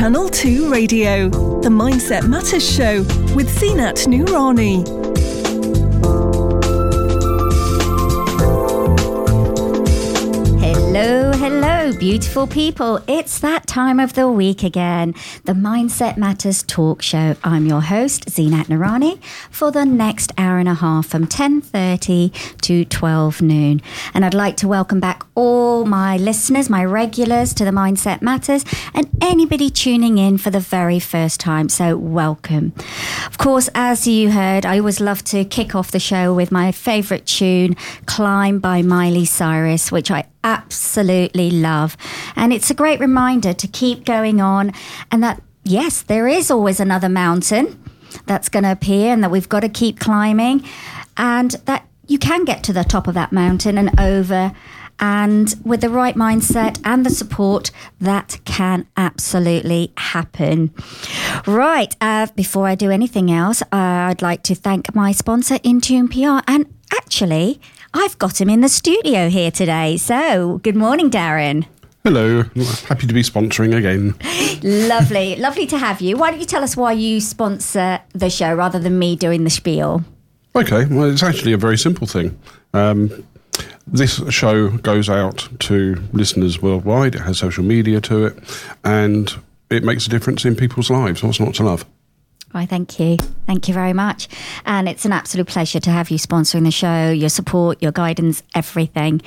Channel 2 Radio, the Mindset Matters Show with Zeenat Noorani. Beautiful people. It's that time of the week again. The Mindset Matters talk show. I'm your host, Zeenat Noorani, for the next hour and a half from 10.30 to 12 noon. And I'd like to welcome back all my listeners, my regulars to the Mindset Matters, and anybody tuning in for the very first time. So welcome. Of course, as you heard, I always love to kick off the show with my favourite tune, Climb by Miley Cyrus, which I absolutely love. And it's a great reminder to keep going on and that, yes, there is always another mountain that's going to appear and that we've got to keep climbing and that you can get to the top of that mountain and over. And with the right mindset and the support, that can absolutely happen. Right. Uh, before I do anything else, uh, I'd like to thank my sponsor, Intune PR. And actually, I've got him in the studio here today. So, good morning, Darren. Hello, happy to be sponsoring again. lovely, lovely to have you. Why don't you tell us why you sponsor the show rather than me doing the spiel? Okay, well, it's actually a very simple thing. Um, this show goes out to listeners worldwide, it has social media to it, and it makes a difference in people's lives. What's not to love? Why, thank you. Thank you very much. And it's an absolute pleasure to have you sponsoring the show, your support, your guidance, everything.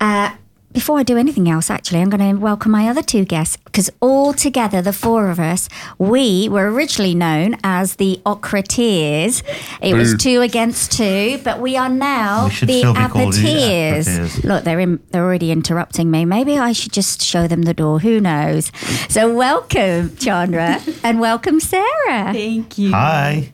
Uh, before I do anything else, actually, I'm going to welcome my other two guests because all together, the four of us, we were originally known as the Ocrateers. It was two against two, but we are now We the still be called the Abbateers. Abbateers. Look, they're in, they're already interrupting me. Maybe I should just show them the door. Who knows? So, welcome, Chandra, and welcome, Sarah. Thank you. Hi,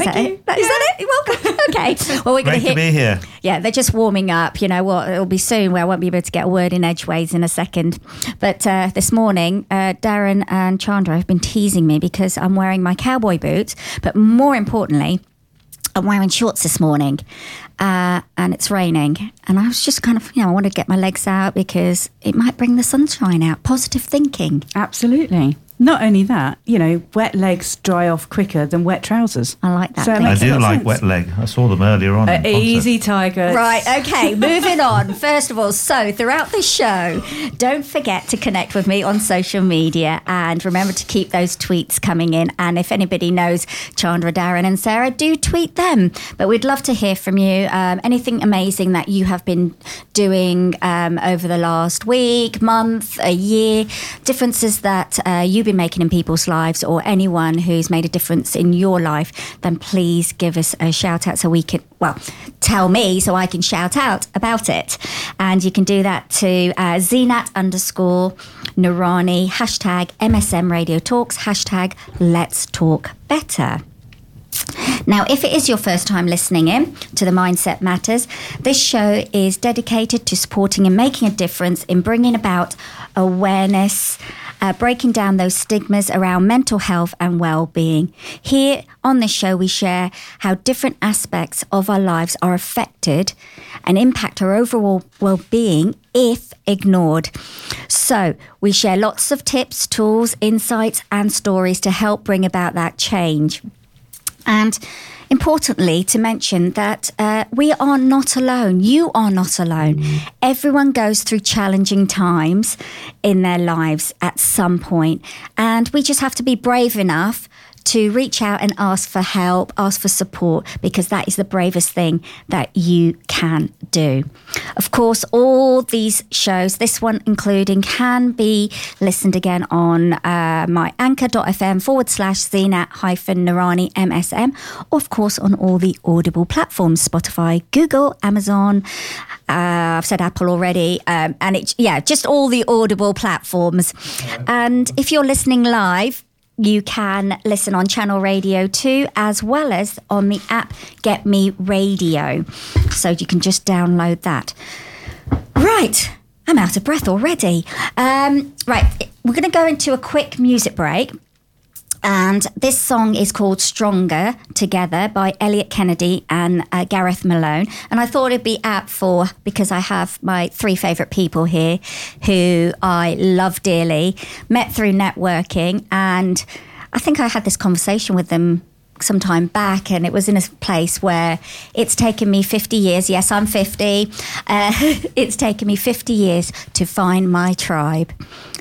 Is that it? Is that it? Welcome. Okay. Well, we're going to hit. be here. Yeah, they're just warming up. You know what? It'll be soon where I won't be able to get a word in edgeways in a second. But uh, this morning, uh, Darren and Chandra have been teasing me because I'm wearing my cowboy boots. But more importantly, I'm wearing shorts this morning uh, and it's raining. And I was just kind of, you know, I want to get my legs out because it might bring the sunshine out. Positive thinking. Absolutely. Not only that, you know, wet legs dry off quicker than wet trousers. I like that So it. I do like sense. wet leg. I saw them earlier on. Uh, in easy, Tiger. Right, okay, moving on. First of all, so throughout the show, don't forget to connect with me on social media and remember to keep those tweets coming in. And if anybody knows Chandra, Darren, and Sarah, do tweet them. But we'd love to hear from you. Um, anything amazing that you have been doing um, over the last week, month, a year, differences that uh, you've been making in people's lives, or anyone who's made a difference in your life, then please give us a shout out so we can, well, tell me so I can shout out about it. And you can do that to uh, Zeenat underscore Noorani, hashtag MSM Radio Talks, hashtag Let's Talk Better. Now, if it is your first time listening in to the Mindset Matters, this show is dedicated to supporting and making a difference in bringing about awareness, uh, breaking down those stigmas around mental health and well being. Here on this show, we share how different aspects of our lives are affected and impact our overall well being if ignored. So, we share lots of tips, tools, insights, and stories to help bring about that change. And importantly, to mention that uh, we are not alone. You are not alone. Everyone goes through challenging times in their lives at some point, and we just have to be brave enough to reach out and ask for help, ask for support, because that is the bravest thing that you can do. Of course, all these shows, this one including, can be listened again on uh, my anchor.fm forward slash Zeenat hyphen Noorani MSM, or of course on all the audible platforms Spotify, Google, Amazon. Uh, I've said Apple already, um, and it's yeah, just all the audible platforms. And if you're listening live, you can listen on Channel Radio 2 as well as on the app Get Me Radio. So you can just download that. Right, I'm out of breath already. Um, right, we're going to go into a quick music break. And this song is called Stronger Together by Elliot Kennedy and uh, Gareth Malone. And I thought it'd be apt for, because I have my three favourite people here who I love dearly, met through networking. And I think I had this conversation with them some time back and it was in a place where it's taken me 50 years yes i'm 50 uh, it's taken me 50 years to find my tribe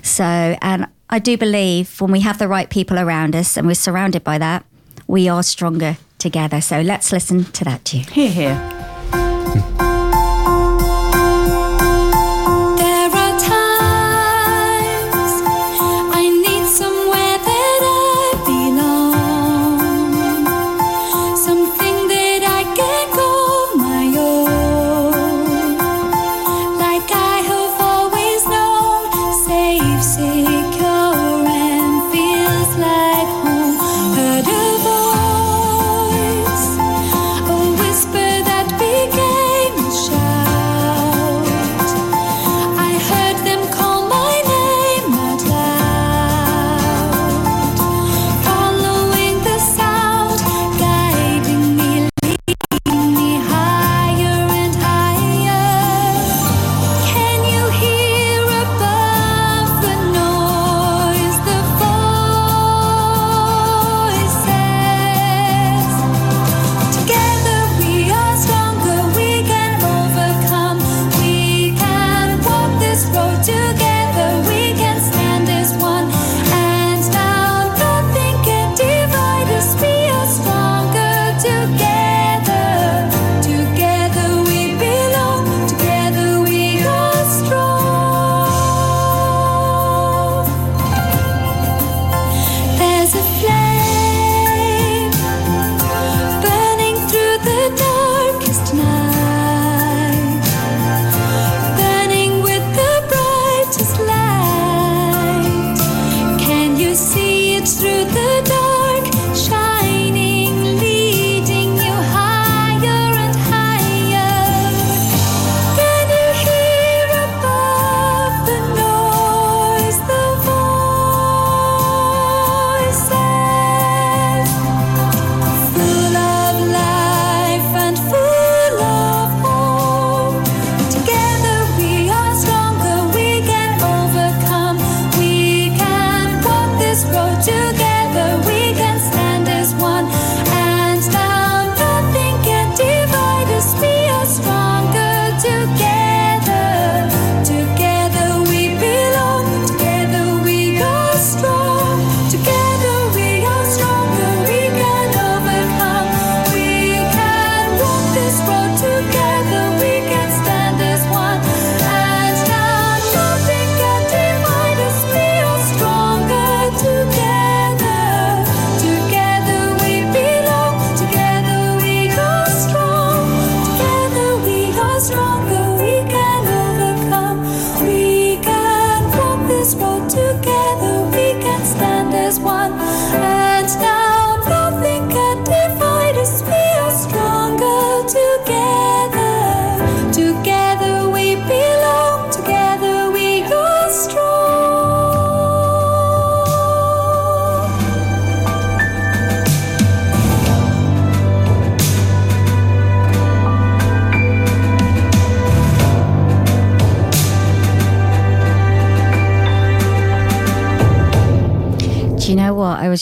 so and i do believe when we have the right people around us and we're surrounded by that we are stronger together so let's listen to that tune Here, here.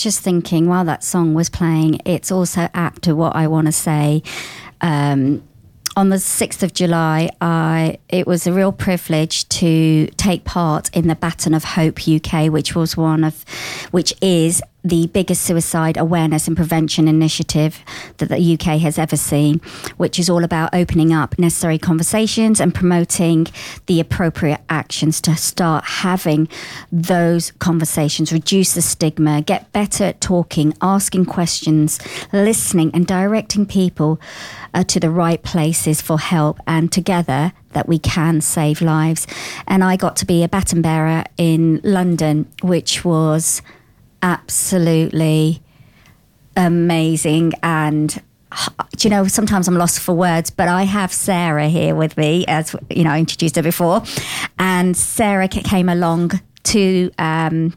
Just thinking while that song was playing, it's also apt to what I want to say. Um, on the 6th of July, I, it was a real privilege to take part in the Baton of Hope UK, which was one of, which is the biggest suicide awareness and prevention initiative that the UK has ever seen, which is all about opening up necessary conversations and promoting the appropriate actions to start having those conversations, reduce the stigma, get better at talking, asking questions, listening, and directing people uh, to the right places for help. And together, that we can save lives. And I got to be a baton bearer in London, which was absolutely amazing and do you know sometimes i'm lost for words but i have sarah here with me as you know i introduced her before and sarah came along to um,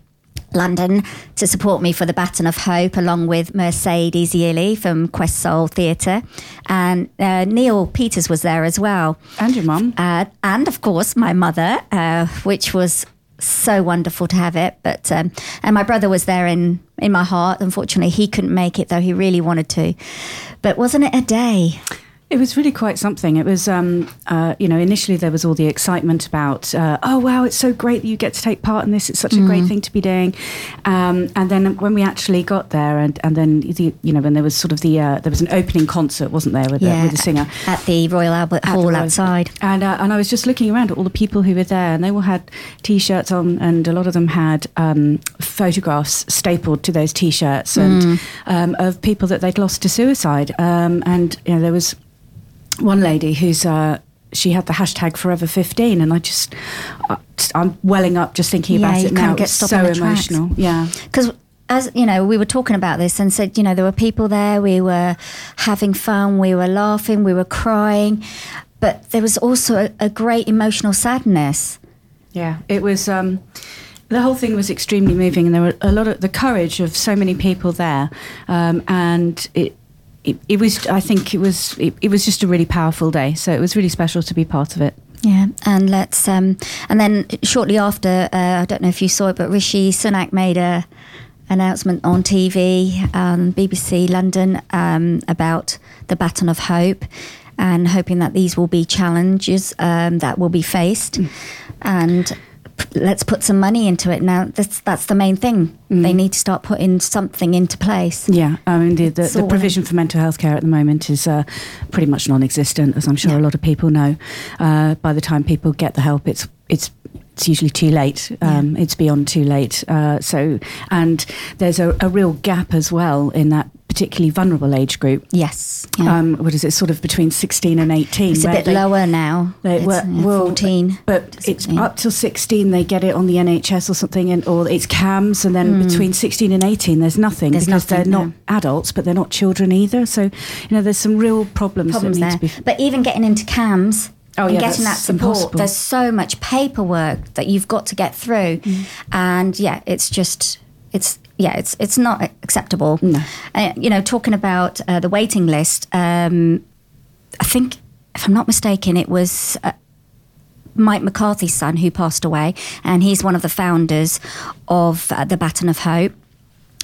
London to support me for the Baton of Hope, along with Mercedes Yearly from Quest Soul Theatre. And uh, Neil Peters was there as well. And your mum. Uh, and, of course, my mother, uh, which was so wonderful to have it. But um, and my brother was there in in my heart. Unfortunately, he couldn't make it though he really wanted to. But wasn't it a day? It was really quite something. It was, um, uh, you know, initially there was all the excitement about, uh, oh wow, it's so great that you get to take part in this. It's such a great thing to be doing. Um, and then when we actually got there, and, and then the, you know, when there was sort of the uh, there was an opening concert, wasn't there, with, the, with the singer at the Royal Albert Hall Royal- outside. And uh, and I was just looking around at all the people who were there, and they all had t-shirts on, and a lot of them had um, photographs stapled to those t-shirts, and um, of people that they'd lost to suicide. Um, and you know, there was one lady who's. Uh, she had the hashtag forever 15 and I just uh, I'm welling up just thinking Yeah, about it now. get so the tracks. emotional. Yeah. because as you know we were talking about this and said you know there were people there we were having fun we were laughing we were crying but there was also a, a great emotional sadness Yeah, it was. Um, the whole thing was extremely moving, and there were a lot of the courage of so many people there, um, and it, it. It was. I think it was. It, it was just a really powerful day. So it was really special to be part of it. yeah and let's um and then shortly after uh, i don't know if you saw it but rishi sunak made a announcement on tv um, bbc london um, about the baton of hope and hoping that these will be challenges um, that will be faced and p- let's put some money into it now that's that's the main thing they need to start putting something into place Yeah, I mean the the, the provision for mental health care at the moment is uh, pretty much non-existent, as I'm sure a lot of people know. Uh, by the time people get the help, it's it's it's usually too late. Um, It's beyond too late. Uh, so, and there's a, a real gap as well in that particularly vulnerable age group. yes yeah. Um, what is it? Sort of between 16 and 18. it's a bit they- lower now They, It's, well, yeah, well, 14 but it's up till 16 they get it on the NHS or something, and, or it's CAMHS, and then between 16 and 18 there's nothing. There's because nothing, they're not no. adults, but they're not children either. So you know there's some real problems, problems that there. to be. But even getting into CAMHS Oh, and yeah, getting that support, impossible. there's so much paperwork that you've got to get through, Mm. and yeah, it's just it's yeah, it's it's not acceptable. No. Uh, you know, talking about uh, the waiting list, um, I think if I'm not mistaken, it was. Uh, Mike McCarthy's son, who passed away, and he's one of the founders of uh, the Baton of Hope.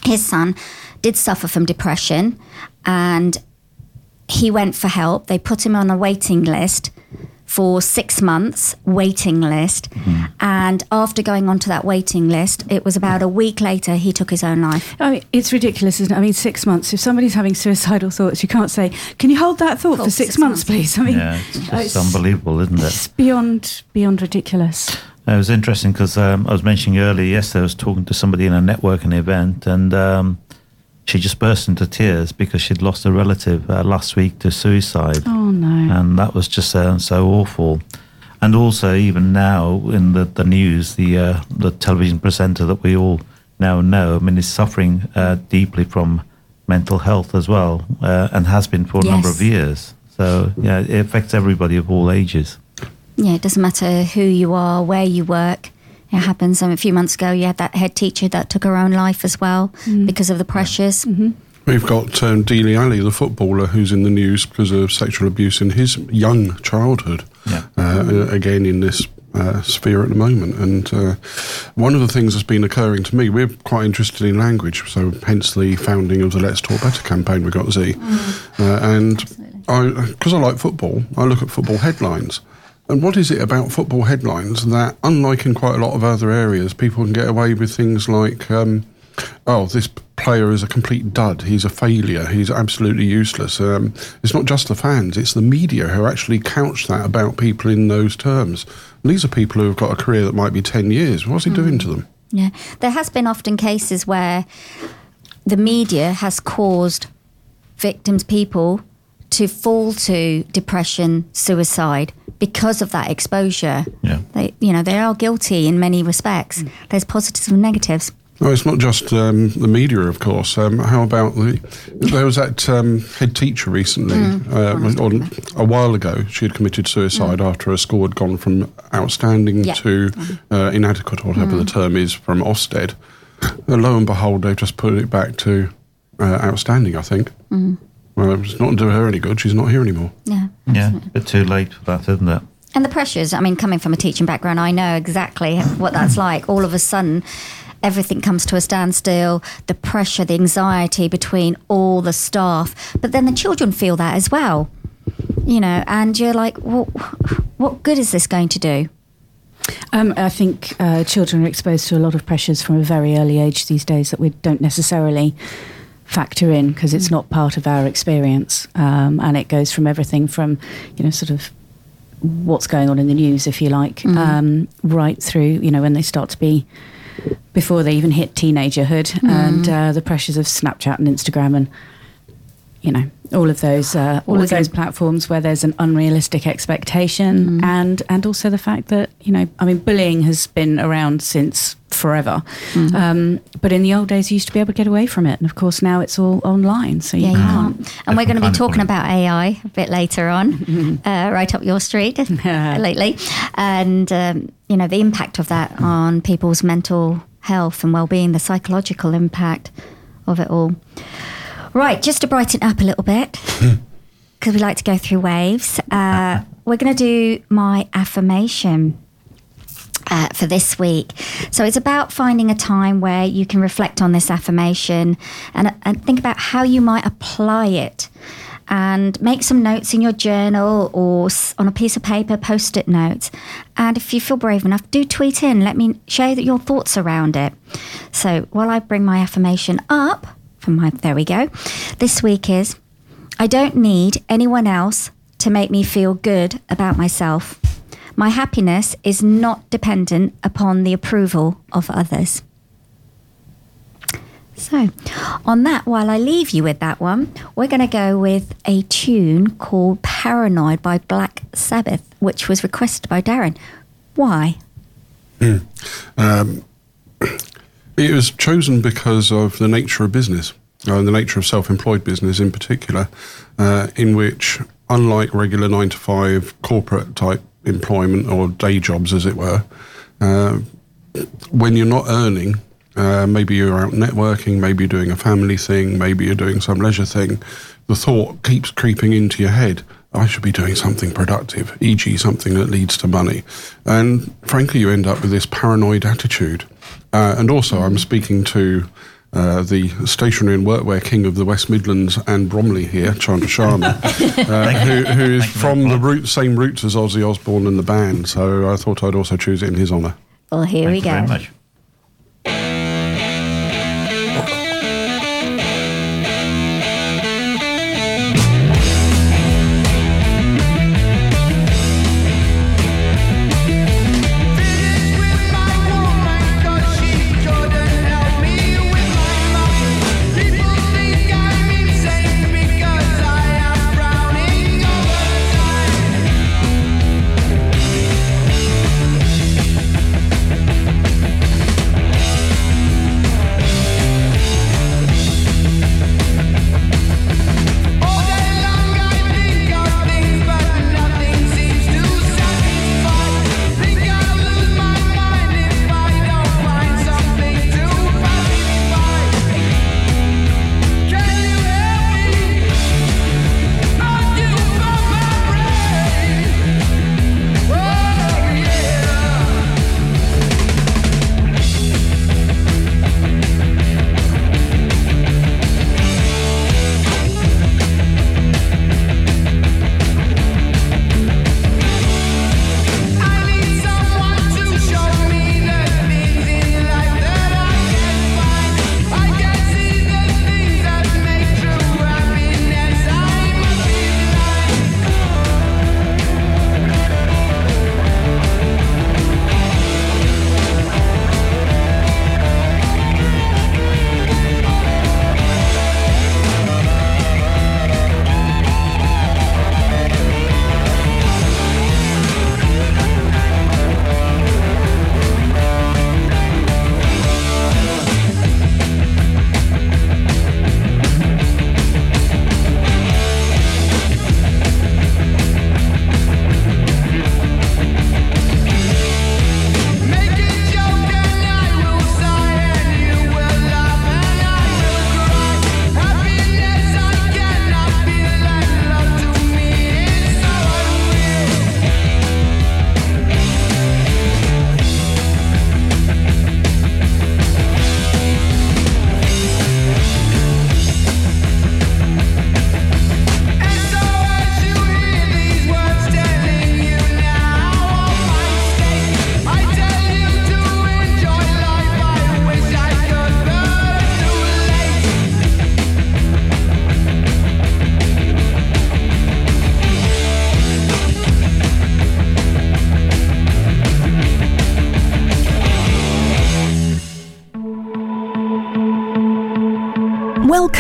His son did suffer from depression, and he went for help. They put him on a waiting list for six months, waiting list. And after going onto that waiting list, it was about a week later he took his own life. I mean, it's ridiculous, isn't it? I mean, six months. If somebody's having suicidal thoughts, you can't say, "Can you hold that thought for six, six months, months. please?" I mean, Yeah, it's just it's- unbelievable, isn't it? it's beyond beyond ridiculous. It was interesting because um, I was mentioning earlier yesterday, I was talking to somebody in a networking event, and um, she just burst into tears because she'd lost a relative uh, last week to suicide. Oh no. and that was just uh, so awful. And also, even now in the, the news, the uh, the television presenter that we all now know, I mean, is suffering uh, deeply from mental health as well, uh, and has been for a number of years. So yeah, it affects everybody of all ages. Yeah, it doesn't matter who you are, where you work. It happens. Um, a few months ago, you had that head teacher that took her own life as well because of the pressures. We've got um, Dele Alli, the footballer, who's in the news because of sexual abuse in his young childhood. Yeah. Uh, Again, in this uh, sphere at the moment. And uh, one of the things that's been occurring to me, we're quite interested in language, so hence the founding of the Let's Talk Better campaign we got Z. Mm. Uh, and I, because I like football, I look at football headlines. And what is it about football headlines that, unlike in quite a lot of other areas, people can get away with things like, um, oh, this player is a complete dud, he's a failure, he's absolutely useless. Um, it's not just the fans, it's the media who actually couch that about people in those terms. And these are people who have got a career that might be 10 years. What's he doing to them? Yeah, there has been often cases where the media has caused victims, people, to fall to depression, suicide because of that exposure. Yeah. They, you know, they are guilty in many respects. There's positives and negatives. No, it's not just um, the media, of course. Um, how about the? There was that um, head teacher recently, uh, or a while ago. She had committed suicide after her score had gone from outstanding Yeah. to uh, inadequate, or whatever the term is, from Ofsted. And lo and behold, they've just put it back to uh, outstanding. I think. Well, it's not doing her any good. She's not here anymore. Yeah. Yeah, a bit too late for that, isn't it? And the pressures, I mean, coming from a teaching background, I know exactly what that's like. All of a sudden, everything comes to a standstill, the pressure, the anxiety between all the staff. But then the children feel that as well, you know, and you're like, well, what good is this going to do? Um, I think uh, children are exposed to a lot of pressures from a very early age these days that we don't necessarily factor in because it's not part of our experience, um, and it goes from everything from you know sort of what's going on in the news, if you like, um, right through you know when they start to be before they even hit teenagerhood. And uh, the pressures of Snapchat and Instagram and you know all of those uh, all of those platforms where there's an unrealistic expectation and and also the fact that you know I mean bullying has been around since forever. Um, but in the old days you used to be able to get away from it. And of course now it's all online so you Yeah, you can't. can't. And we're going to be Different kind of talking about AI a bit later on, uh, right up your street lately, and um, you know the impact of that on people's mental health and well-being, the psychological impact of it all. Right, just to brighten up a little bit, because we like to go through waves. Uh, we're going to do my affirmation uh, for this week. So it's about finding a time where you can reflect on this affirmation and, and think about how you might apply it. And make some notes in your journal or on a piece of paper, post it notes. And if you feel brave enough, do tweet in. Let me share your thoughts around it. So while I bring my affirmation up, from my, there we go. This week is I don't need anyone else to make me feel good about myself. My happiness is not dependent upon the approval of others. So, on that, while I leave you with that one, we're going to go with a tune called Paranoid by Black Sabbath, which was requested by Darren. Why? Um, it was chosen because of the nature of business, uh, the nature of self-employed business in particular, uh, in which, unlike regular nine to five corporate type employment or day jobs, as it were, uh, when you're not earning, uh, maybe you're out networking, maybe you're doing a family thing, maybe you're doing some leisure thing, the thought keeps creeping into your head. I should be doing something productive, e.g., something that leads to money. And frankly, you end up with this paranoid attitude. Uh, and also, I'm speaking to uh, the stationery and workwear king of the West Midlands and Bromley here, Chandra Sharma, uh, who, who is from the root, same roots as Ozzy Osbourne and the band. So I thought I'd also choose it in his honour. Well, here Thank we you go.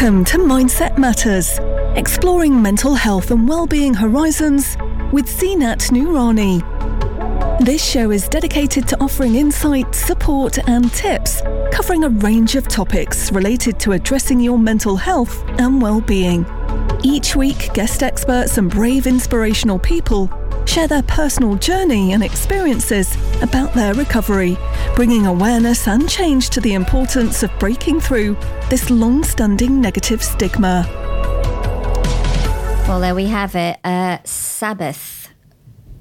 Welcome to Mindset Matters, exploring mental health and well-being horizons with Zeenat Noorani. This show is dedicated to offering insight, support, and tips covering a range of topics related to addressing your mental health and well-being. Each week, guest experts and brave inspirational people share their personal journey and experiences about their recovery, bringing awareness and change to the importance of breaking through this long standing negative stigma. Well, there we have it. Uh, Sabbath,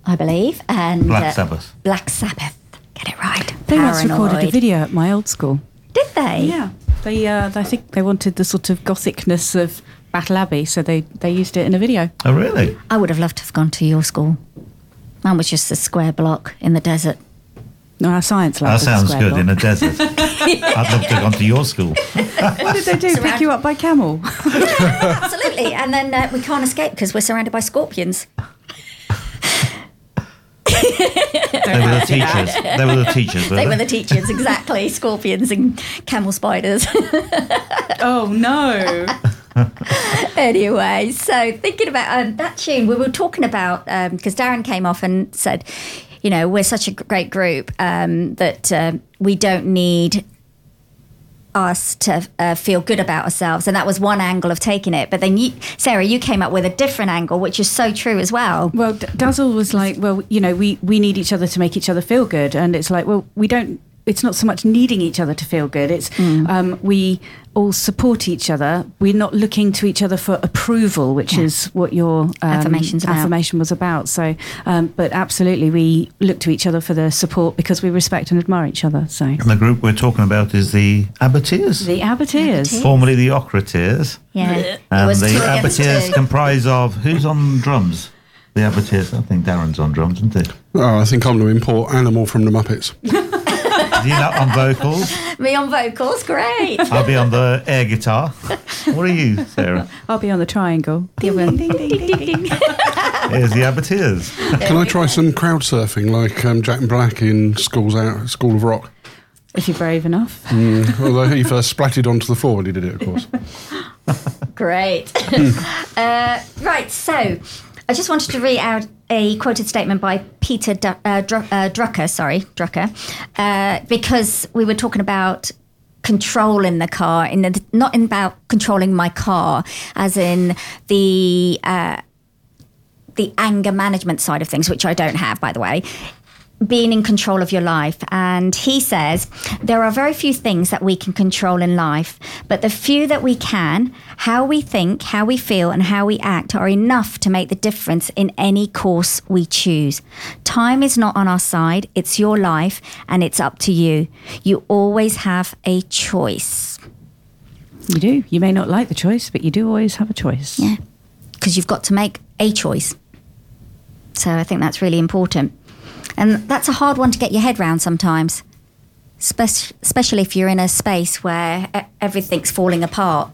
I believe, and Black uh, Sabbath. Black Sabbath. Get it right. They once recorded a video at my old school. Did they? Yeah, they. Uh, I think they wanted the sort of gothicness of Battle Abbey, so they they used it in a video. Oh, really? I would have loved to have gone to your school. Mine was just a square block in the desert. No, our science lab. That sounds good block. in a desert. I'd love to have gone to your school. What did they do? Pick you up by camel? Absolutely. And then uh, we can't escape because we're surrounded by scorpions. They were the teachers. They were the teachers, were They they? were the teachers, exactly. Scorpions and camel spiders. oh no! anyway, so thinking about um, that tune, we were talking about because Darren came off and said, you know, we're such a great group um, that uh, we don't need us to uh, feel good about ourselves, and that was one angle of taking it. But then, you, Sarah, you came up with a different angle, which is so true as well. Well, Dazzle was like, well, you know, we we need each other to make each other feel good, and it's like, well, we don't. It's not so much needing each other to feel good. It's Mm. um, we all support each other. We're not looking to each other for approval, which is what your um, affirmation was about. So, um, but absolutely, we look to each other for the support because we respect and admire each other. So, And the group we're talking about is the Abbateers, the Abbateers. formerly the Ocrateers. Yeah, And the two Abbateers comprise of who's on drums? The Abbateers. I think Darren's on drums, isn't he? Oh, I think I'm going to import Animal from the Muppets. Is he not on vocals? Me on vocals, great. I'll be on the air guitar. What are you, Sarah? I'll be on the triangle. Give them- Here's the Abbateers. Can I try some crowd surfing like um, Jack and Black in School's Out, School of Rock? if you're brave enough. Mm, although he first splatted onto the floor when he did it, of course. Great. uh, right, so I just wanted to read out a quoted statement by Peter uh, uh, Drucker, sorry, Drucker, uh, because we were talking about control in the car, in the, not in about controlling my car, as in the uh, the anger management side of things, which I don't have, by the way. Being in control of your life. And he says, there are very few things that we can control in life, but the few that we can, how we think, how we feel, and how we act are enough to make the difference in any course we choose. Time is not on our side, it's your life, and it's up to you. You always have a choice. You do. You may not like the choice, but you do always have a choice. Yeah. Because you've got to make a choice. So I think that's really important. And that's a hard one to get your head round sometimes, Spec- especially if you're in a space where everything's falling apart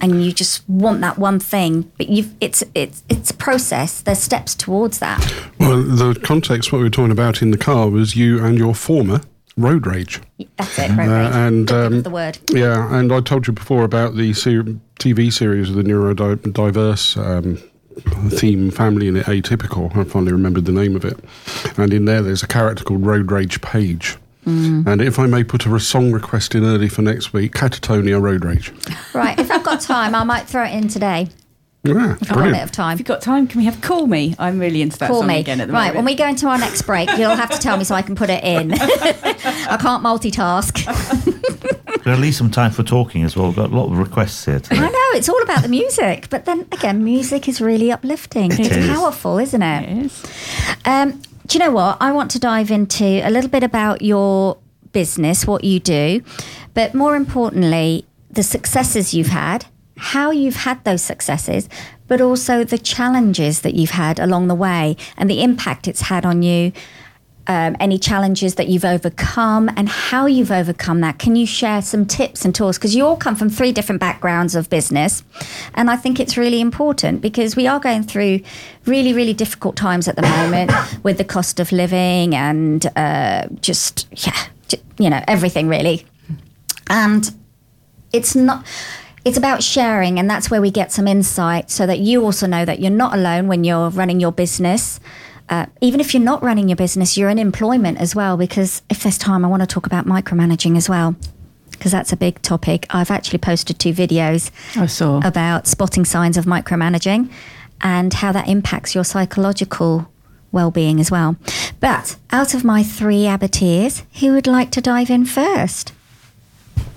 and you just want that one thing, but you've, it's, it's, it's a process. There's steps towards that. Well, the context, what we were talking about in the car, was you and your former road rage. That's it, road Uh, and um, the word. Yeah, and I told you before about the ser- TV series with the neurodiverse um, theme family in it, Atypical. I finally remembered the name of it. And in there, there's a character called Road Rage Page. Mm. And if I may put a song request in early for next week, Catatonia Road Rage. Right, if I've got time, I might throw it in today. Yeah, I've got a bit of time. If you've got time, can we have Call Me? I'm really into that Call song me. again at the right, when we go into our next break, you'll have to tell me so I can put it in. I can't multitask. There's at least some time for talking as well. We've got a lot of requests here I today. know, it's all about the music. But then again, music is really uplifting. It it's is. powerful, isn't it? It is. Um, do you know what? I want to dive into a little bit about your business, what you do, but more importantly, the successes you've had, how you've had those successes, but also the challenges that you've had along the way and the impact it's had on you. Um, any challenges that you've overcome and how you've overcome that. Can you share some tips and tools? Because you all come from three different backgrounds of business. And I think it's really important because we are going through really, really difficult times at the moment with the cost of living and uh, just, yeah, you know, everything really. And it's not it's about sharing, and that's where we get some insight so that you also know that you're not alone when you're running your business. Uh, even if you're not running your business, you're in employment as well. Because if there's time, I want to talk about micromanaging as well, because that's a big topic. I've actually posted two videos about spotting signs of micromanaging and how that impacts your psychological well-being as well. But out of my three abattoirs, who would like to dive in first?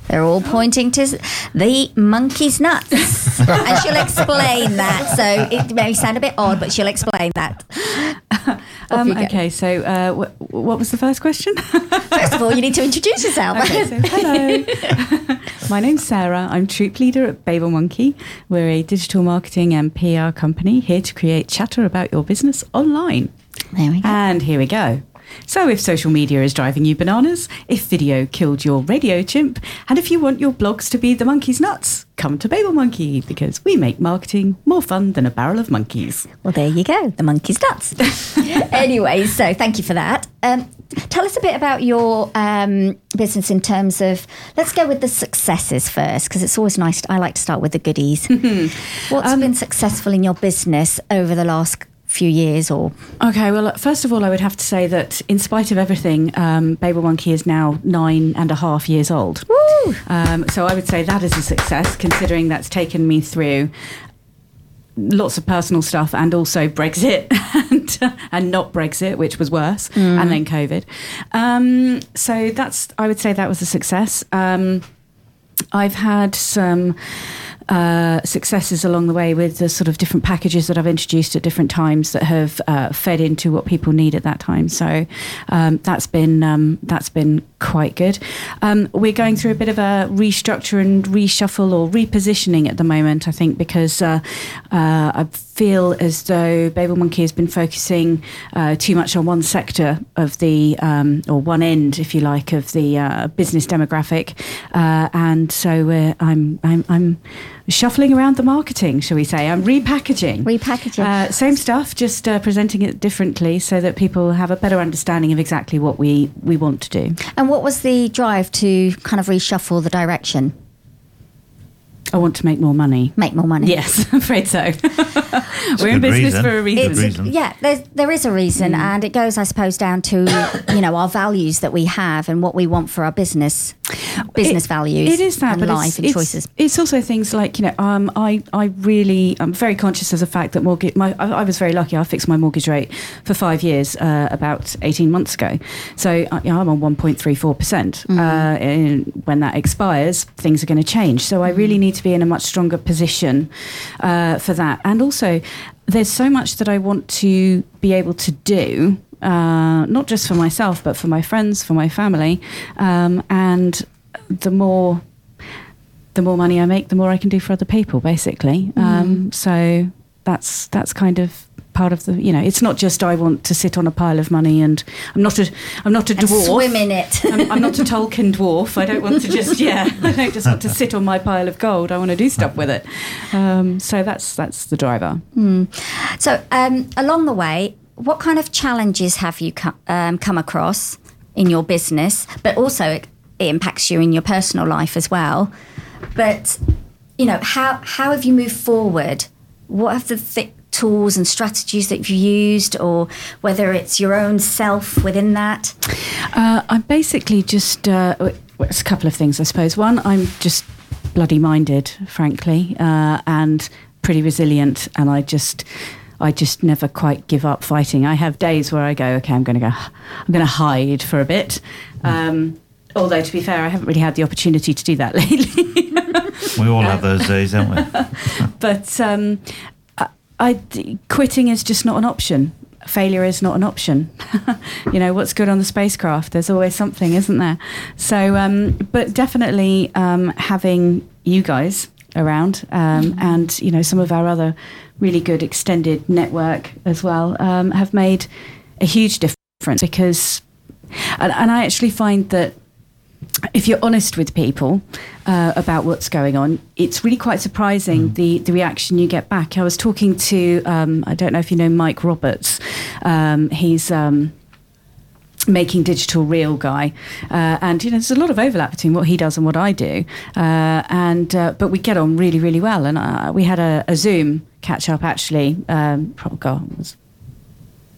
They're all pointing to the monkey's nuts. and she'll explain that. So it may sound a bit odd, but she'll explain that. Um, okay, so uh, wh- what was the first question? First of all, you need to introduce yourself. Okay, so hello. My name's Sarah. I'm troop leader at Babel Monkey. We're a digital marketing and PR company here to create chatter about your business online. There we go. And here we go. So, if social media is driving you bananas, if video killed your radio chimp, and if you want your blogs to be the monkey's nuts, come to Babel Monkey because we make marketing more fun than a barrel of monkeys. Well, there you go. The monkey's nuts. anyway, so thank you for that. Um, tell us a bit about your um, business in terms of. Let's go with the successes first, because it's always nice. I like to start with the goodies. What's been successful in your business over the last few years, or Okay, well, first of all, I would have to say that in spite of everything, um, Babel Monkey is now nine and a half years old. Woo! Um, so I would say that is a success, considering that's taken me through lots of personal stuff and also Brexit and, and not Brexit, which was worse, and then COVID. Um, so that's, I would say that was a success. Um, I've had some uh, successes along the way with the sort of different packages that I've introduced at different times that have uh, fed into what people need at that time. So um, that's been um, that's been quite good. Um, we're going through a bit of a restructure and reshuffle or repositioning at the moment. I think because uh, uh, I feel as though Babel Monkey has been focusing uh, too much on one sector of the um, or one end, if you like, of the uh, business demographic, and so I'm I'm I'm shuffling around the marketing, shall we say? I'm repackaging, Repackaging. uh, same stuff, just uh, presenting it differently so that people have a better understanding of exactly what we we want to do. and what was the drive to kind of reshuffle the direction, I want to make more money. make more money? Yes, I'm afraid so. We're in business reason. for a reason. Good reason. Yeah, there's, there is a reason, and it goes, I suppose, down to you know our values that we have and what we want for our business, business It- values. It is that, and but life it's, and it's, choices. It's also things like you know, um, I I really I'm very conscious of the fact that mortgage. My I, I was very lucky. I fixed my mortgage rate for five years uh, about eighteen months ago. So uh, you know, I'm on one point three four percent. Mm-hmm. When that expires, things are going to change. So I really need to be in a much stronger position uh, for that. And also, there's so much that I want to be able to do. Uh, not just for myself, but for my friends, for my family, um, and the more the more money I make, the more I can do for other people, basically. Um, so that's that's kind of part of the you know it's not just I want to sit on a pile of money and I'm not a I'm not a And dwarf. swim in it. I'm, I'm not a Tolkien dwarf. I don't want to just yeah. I don't just want to sit on my pile of gold. I want to do stuff with it. Um, so that's that's the driver. So, um, along the way, what kind of challenges have you co- um, come across in your business? But also, it, it impacts you in your personal life as well. But you know, how how have you moved forward? What have the th- tools and strategies that you've used, or whether it's your own self within that? Uh, I'm basically just uh, well, it's a couple of things, I suppose. One, I'm just bloody minded, frankly, uh, and pretty resilient, and I just. I just never quite give up fighting. I have days where I go, okay, I'm going to go, I'm going to hide for a bit. Um, although, to be fair, I haven't really had the opportunity to do that lately. We all have those days, don't we? but um, I, quitting is just not an option. Failure is not an option. you know what's good on the spacecraft. There's always something, isn't there? So, um, but definitely um, having you guys around um, and you know some of our other really good extended network as well um, have made a huge difference because, and, and I actually find that if you're honest with people uh, about what's going on, it's really quite surprising the, the reaction you get back. I was talking to, um, I don't know if you know Mike Roberts. Um, he's um, making digital real guy. Uh, and you know there's a lot of overlap between what he does and what i do. Uh, and uh, but we get on really really well. And uh, we had a, a zoom catch up actually. Um, probably God, was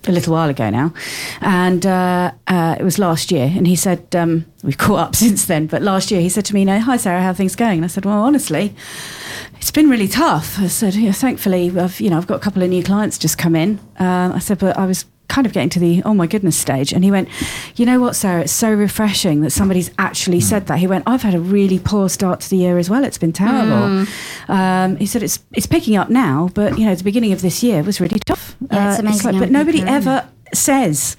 a little while ago now, and uh, uh, it was last year. And he said, um, we've caught up since then, but last year he said to me, know, hi Sarah, how are things going? And I said, well, honestly, it's been really tough. I said, yeah, thankfully, I've, you know, I've got a couple of new clients just come in. Um, I said, but I was kind of getting to the oh my goodness stage. And he went you know what sarah? It's so refreshing that somebody's actually said that. He went i've had a really poor start to the year as well. It's been terrible. Um, he said it's it's picking up now but you know the beginning of this year was really tough. Yeah, it's Uh, amazing how but nobody ever says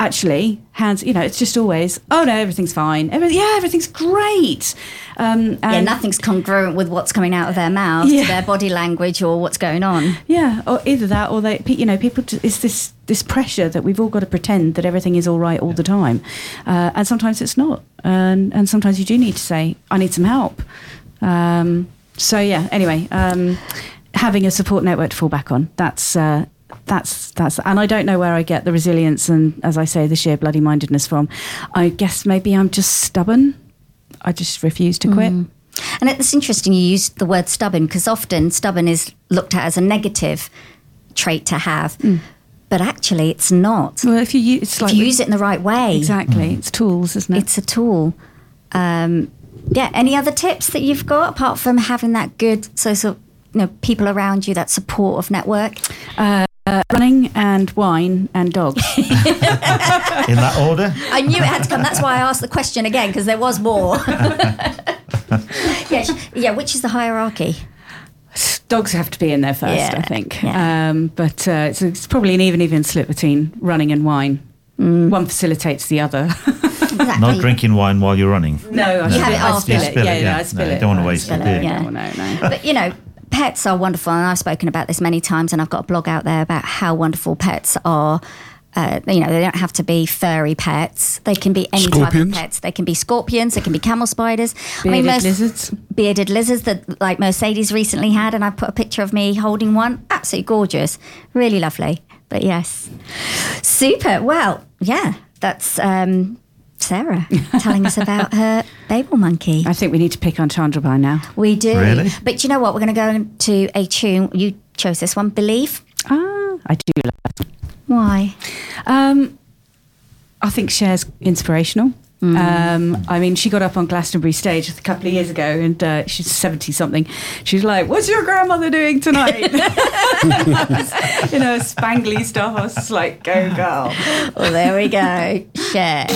actually hands you know it's just always oh no everything's fine Every, yeah everything's great um, yeah, nothing's congruent with what's coming out of their mouth Yeah. to their body language or what's going on. Yeah, or either that, or they, you know, people. It's this this pressure that we've all got to pretend that everything is all right all the time, uh, and sometimes it's not, and and sometimes you do need to say, "I need some help." Um, so yeah. Anyway, um, having a support network to fall back on. That's. Uh, that's that's and I don't know where I get the resilience and as I say the sheer bloody mindedness from. I guess maybe I'm just stubborn. I just refuse to quit. Mm. And it's interesting you used the word stubborn because often stubborn is looked at as a negative trait to have, mm. but actually it's not. Well, if you use it's like if you use it in the right way, exactly, it's tools, isn't it? it's a tool. Um, yeah. Any other tips that you've got apart from having that good so so you know people around you that supportive network? Uh, running and wine and dogs. In that order? I knew it had to come. That's why I asked the question again because there was more. yeah, yeah. Which is the hierarchy? dogs have to be in there first, Yeah, I think. yeah. Um, but uh, it's, it's probably an even even split between running and wine. Mm. One facilitates the other. Exactly. Not drinking wine while you're running. no, I You have it. it I after. spill You it. spill Yeah, it, yeah, yeah. I spill No, it. don't wanna waste spill it. Yeah. No, no, no. But you know, pets are wonderful, and I've spoken about this many times, and I've got a blog out there about how wonderful pets are. Uh, you know, they don't have to be furry pets. They can be any type of Scorpions? pets. They can be scorpions. They can be camel spiders. Bearded most- lizards. Bearded lizards that like Mercedes recently had, and I put a picture of me holding one. Absolutely gorgeous, really lovely. But yes, super. Well, yeah, that's um, Sarah telling us about her babelmonkey. I think we need to pick on Chandra by now. We do. Really? But you know what? We're going to go into a tune. You chose this one, Believe. Ah, I do love that. Why? Um, I think Cher's inspirational. Mm. Um, I mean, she got up on Glastonbury stage a couple of years ago, and uh, she's seventy something. She's like, "What's your grandmother doing tonight?" you know, spangly stuff. I was just like, "Go girl!" Well, there we go. Cher.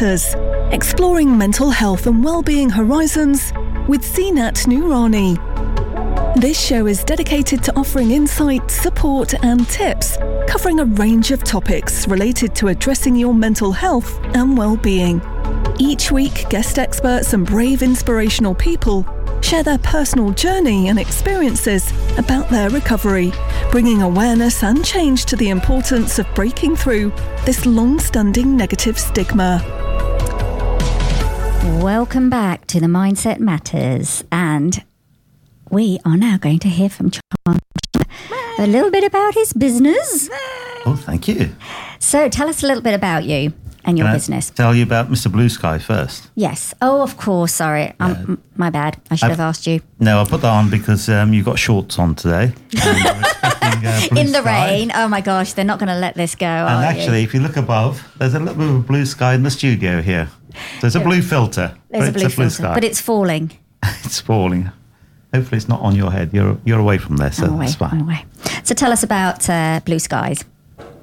Matters, exploring mental health and well-being horizons with Zeenat Noorani. This show is dedicated to offering insight, support, and tips covering a range of topics related to addressing your mental health and well-being. Each week, guest experts and brave inspirational people share their personal journey and experiences about their recovery, bringing awareness and change to the importance of breaking through this long-standing negative stigma. Welcome back to the Mindset Matters, and we are now going to hear from John a little bit about his business. Oh, thank you. So, tell us a little bit about you and your Can I business. tell you about Mr. Blue Sky first. Yes. Oh, of course. Sorry, um, my bad. I should I've- have asked you. No, I put that on because um, you've got shorts on today. And you're expecting, uh, In the sky. rain. Oh my gosh, they're not going to let this go. And actually, you? if you look above, there's a little bit of a blue sky in the studio here. So it's a blue filter. there's a blue, it's a blue filter, sky. but it's falling. it's falling. Hopefully, it's not on your head. You're you're away from there, so I'm away. that's fine. I'm away. So, tell us about uh, Blue Skies.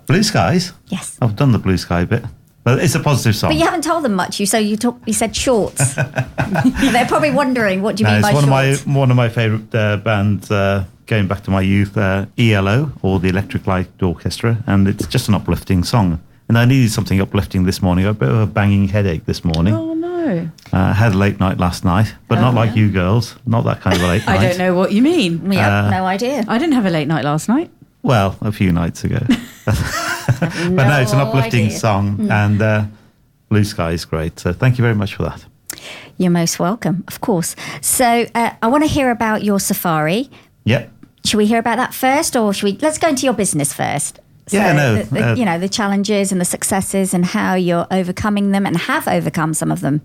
Blue skies. Yes. I've done the blue sky bit, but it's a positive song. But you haven't told them much. You so you talk, you said shorts. They're probably wondering what do you No, mean it's by one shorts. of my one of my favourite uh, bands uh, going back to my youth, uh, ELO or the Electric Light Orchestra, and it's just an uplifting song. And I needed something uplifting this morning. I had a bit of a banging headache this morning. Oh no! Uh, had a late night last night, but not like you girls. Not that kind of a late night. I don't know what you mean. We have Uh, no idea. I didn't have a late night last night. Well, a few nights ago. but no, it's an uplifting idea. Song, and uh, Blue Sky is great. So thank you very much for that. You're most welcome, of course. So uh, I want to hear about your safari. Yep. Should we hear about that first, or should we? Let's go into your business first. Yeah, no, the- the- uh, you know the challenges and the successes and how you're overcoming them and have overcome some of them,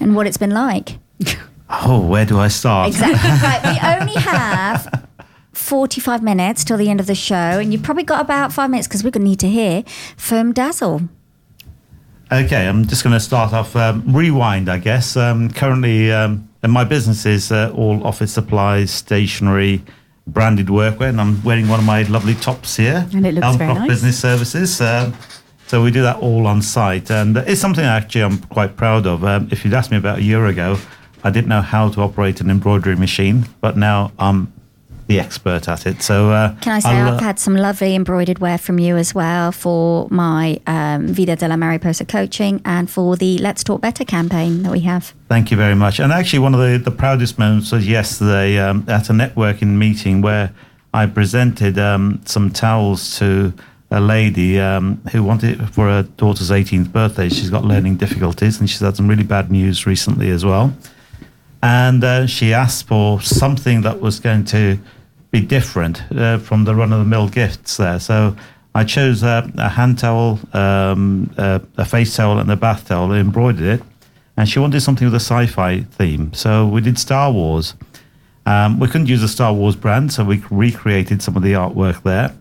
and what it's been like. Oh, where do I start? Exactly. right. We only have 45 minutes till the end of the show, and you've probably got about five minutes because we're going to need to hear from Dazzle. Okay, I'm just going to start off. Um, rewind, I guess. Um, currently, um, and my business is uh, all office supplies, stationery, branded workwear, and I'm wearing one of my lovely tops here. And it looks very nice. Business Services. Uh, so we do that all on site, and it's something I actually I'm quite proud of. Um, if you'd asked me about a year ago, I didn't know how to operate an embroidery machine, but now I'm the expert at it. So uh, Can I say I'll, I've uh, had some lovely embroidered wear from you as well for my um, Vida de la Mariposa coaching and for the Let's Talk Better campaign that we have. Thank you very much. And actually, one of the, the proudest moments was yesterday um, at a networking meeting where I presented um, some towels to a lady um, who wanted it for her daughter's 18th birthday. She's got learning difficulties and she's had some really bad news recently as well. And uh, she asked for something that was going to be different uh, from the run of the mill gifts there. So I chose a, a hand towel, um, a, a face towel, and a bath towel, and embroidered it. And she wanted something with a sci fi theme. So we did Star Wars. Um, we couldn't use a Star Wars brand, so we recreated some of the artwork there.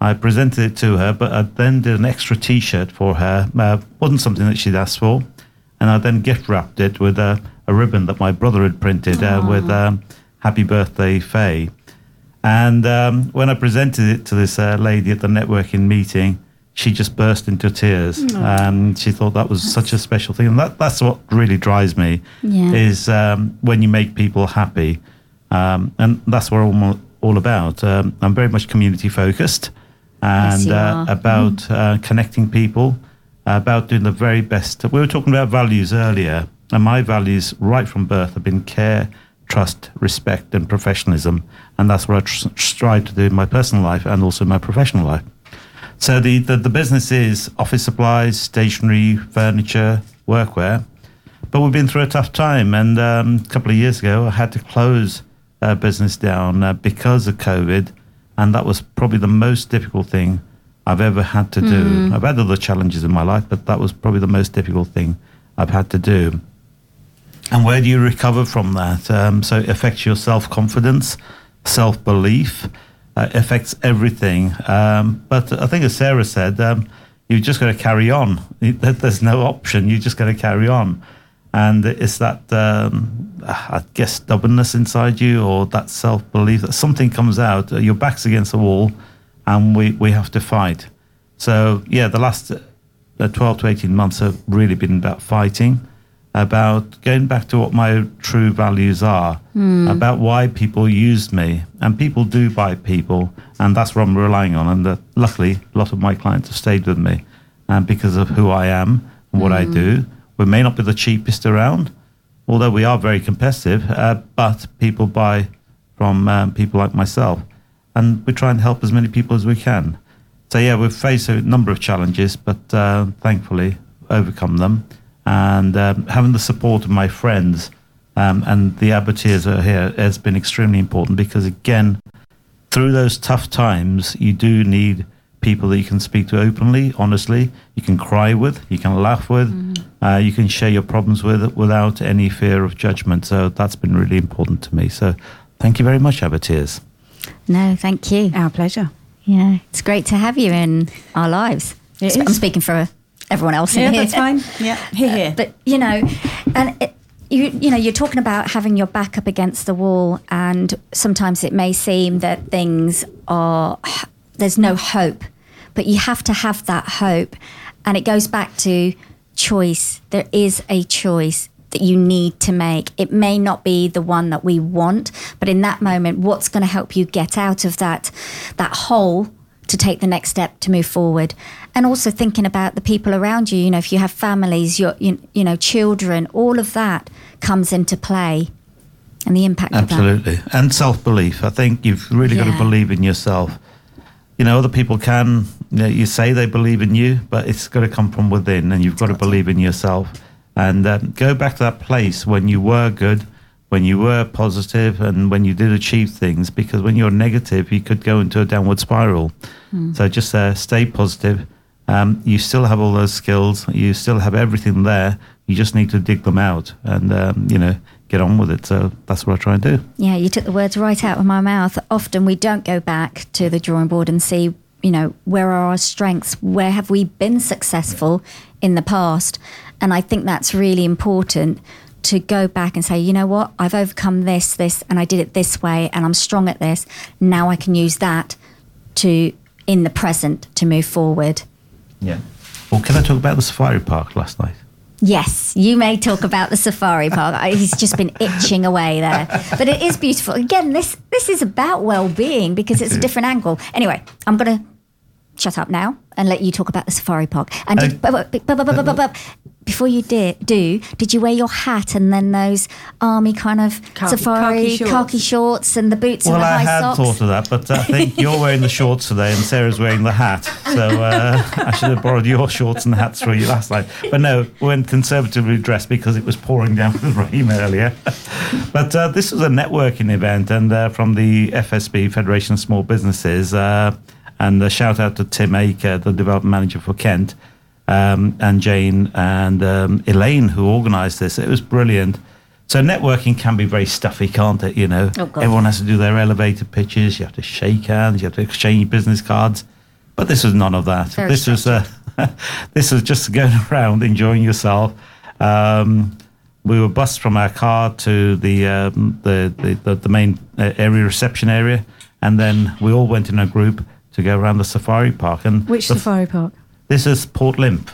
I presented it to her, but I then did an extra T-shirt for her. Uh, wasn't something that she'd asked for, and I then gift wrapped it with a, a ribbon that my brother had printed uh, with um, "Happy Birthday, Faye." And um, when I presented it to this uh, lady at the networking meeting, she just burst into tears. And she thought that was such a special thing. And that, that's what really drives me Yeah. is um, when you make people happy. Um, and that's what I'm all about. Um, I'm very much community focused and you uh, about uh, connecting people, about doing the very best. We were talking about values earlier, and my values right from birth have been care, trust, respect, and professionalism. And that's what I tr- strive to do in my personal life and also my professional life. So the, the, the business is office supplies, stationery, furniture, workwear. But we've been through a tough time. And um, a couple of years ago, I had to close uh, business down uh, because of COVID. And that was probably the most difficult thing I've ever had to do. I've had other challenges in my life, but that was probably the most difficult thing I've had to do. And where do you recover from that? Um, so it affects your self confidence, self belief, uh, affects everything. Um, but I think, as Sarah said, um, you've just got to carry on. There's no option. You just got to carry on. And it's that, um, I guess, stubbornness inside you or that self belief that something comes out, uh, your back's against the wall, and we, we have to fight. So, yeah, the last uh, 12 to 18 months have really been about fighting, about going back to what my true values are, about why people use me. And people do buy people, and that's what I'm relying on. And luckily, a lot of my clients have stayed with me um, because of who I am and what I do. We may not be the cheapest around, although we are very competitive, uh, but people buy from um, people like myself. And we try and help as many people as we can. So yeah, we've faced a number of challenges, but uh, thankfully overcome them. And um, having the support of my friends um, and the Abbateers are here has been extremely important because again, through those tough times, you do need people that you can speak to openly, honestly. You can cry with, you can laugh with, uh, you can share your problems with without any fear of judgment. So that's been really important to me. So thank you very much, Abbateers. No, thank you. Our pleasure. Yeah, it's great to have you in our lives. It I'm is. speaking for everyone else Yeah, in here. that's fine. Yeah, here, here. But you know, and it, you you know, you're talking about having your back up against the wall, and sometimes it may seem that things are there's no hope, but you have to have that hope, and it goes back to choice. There is a choice that you need to make. It may not be the one that we want, but in that moment, what's going to help you get out of that that hole to take the next step to move forward and also thinking about the people around you you know if you have families your you, you know children all of that comes into play and the impact of that Absolutely. And self belief. I think you've really got to believe in yourself. You know, other people can, you, know, you say they believe in you, but it's got to come from within and you've got to believe in yourself. And um, go back to that place when you were good, when you were positive and when you did achieve things. Because when you're negative, you could go into a downward spiral. So just uh, stay positive. Um, you still have all those skills. You still have everything there. You just need to dig them out and um, you know get on with it. So that's what I try and do. Yeah, you took the words right out of my mouth. Often we don't go back to the drawing board and see, you know, where are our strengths? Where have we been successful in the past? And I think that's really important to go back and say, you know what, I've overcome this, this, and I did it this way, and I'm strong at this. Now I can use that to, in the present, to move forward. Yeah. Well, can I talk about the safari park last night? Yes, you may talk about the safari park. He's just been itching away there, but it is beautiful. Again, this this is about well-being because it's a different angle. Anyway, I'm going to shut up now and let you talk about the safari park. And did, Oh. before you did do, did you wear your hat and then those army kind of Khaki- safari khaki shorts. khaki shorts and the boots Well, and the I high had socks? thought of that, but I think you're wearing the shorts today and Sarah's wearing the hat. So uh, I should have borrowed your shorts and hats for you last night. But no, we went conservatively dressed because it was pouring down with rain earlier. but uh, this was a networking event, and uh, from the FSB, Federation of Small Businesses, uh, and a shout out to Tim Aker, the development manager for Kent, um, and Jane and um, Elaine, who organised this. It was brilliant. So networking can be very stuffy, can't it? You know, Oh, everyone has to do their elevator pitches. You have to shake hands. You have to exchange business cards. But this was none of that. Very this was uh, this was just going around enjoying yourself. Um, we were bussed from our car to the um, the, the, the the main uh, area reception area, and then we all went in a group to go around the safari park. And Which the- safari park? this is Port Lympne.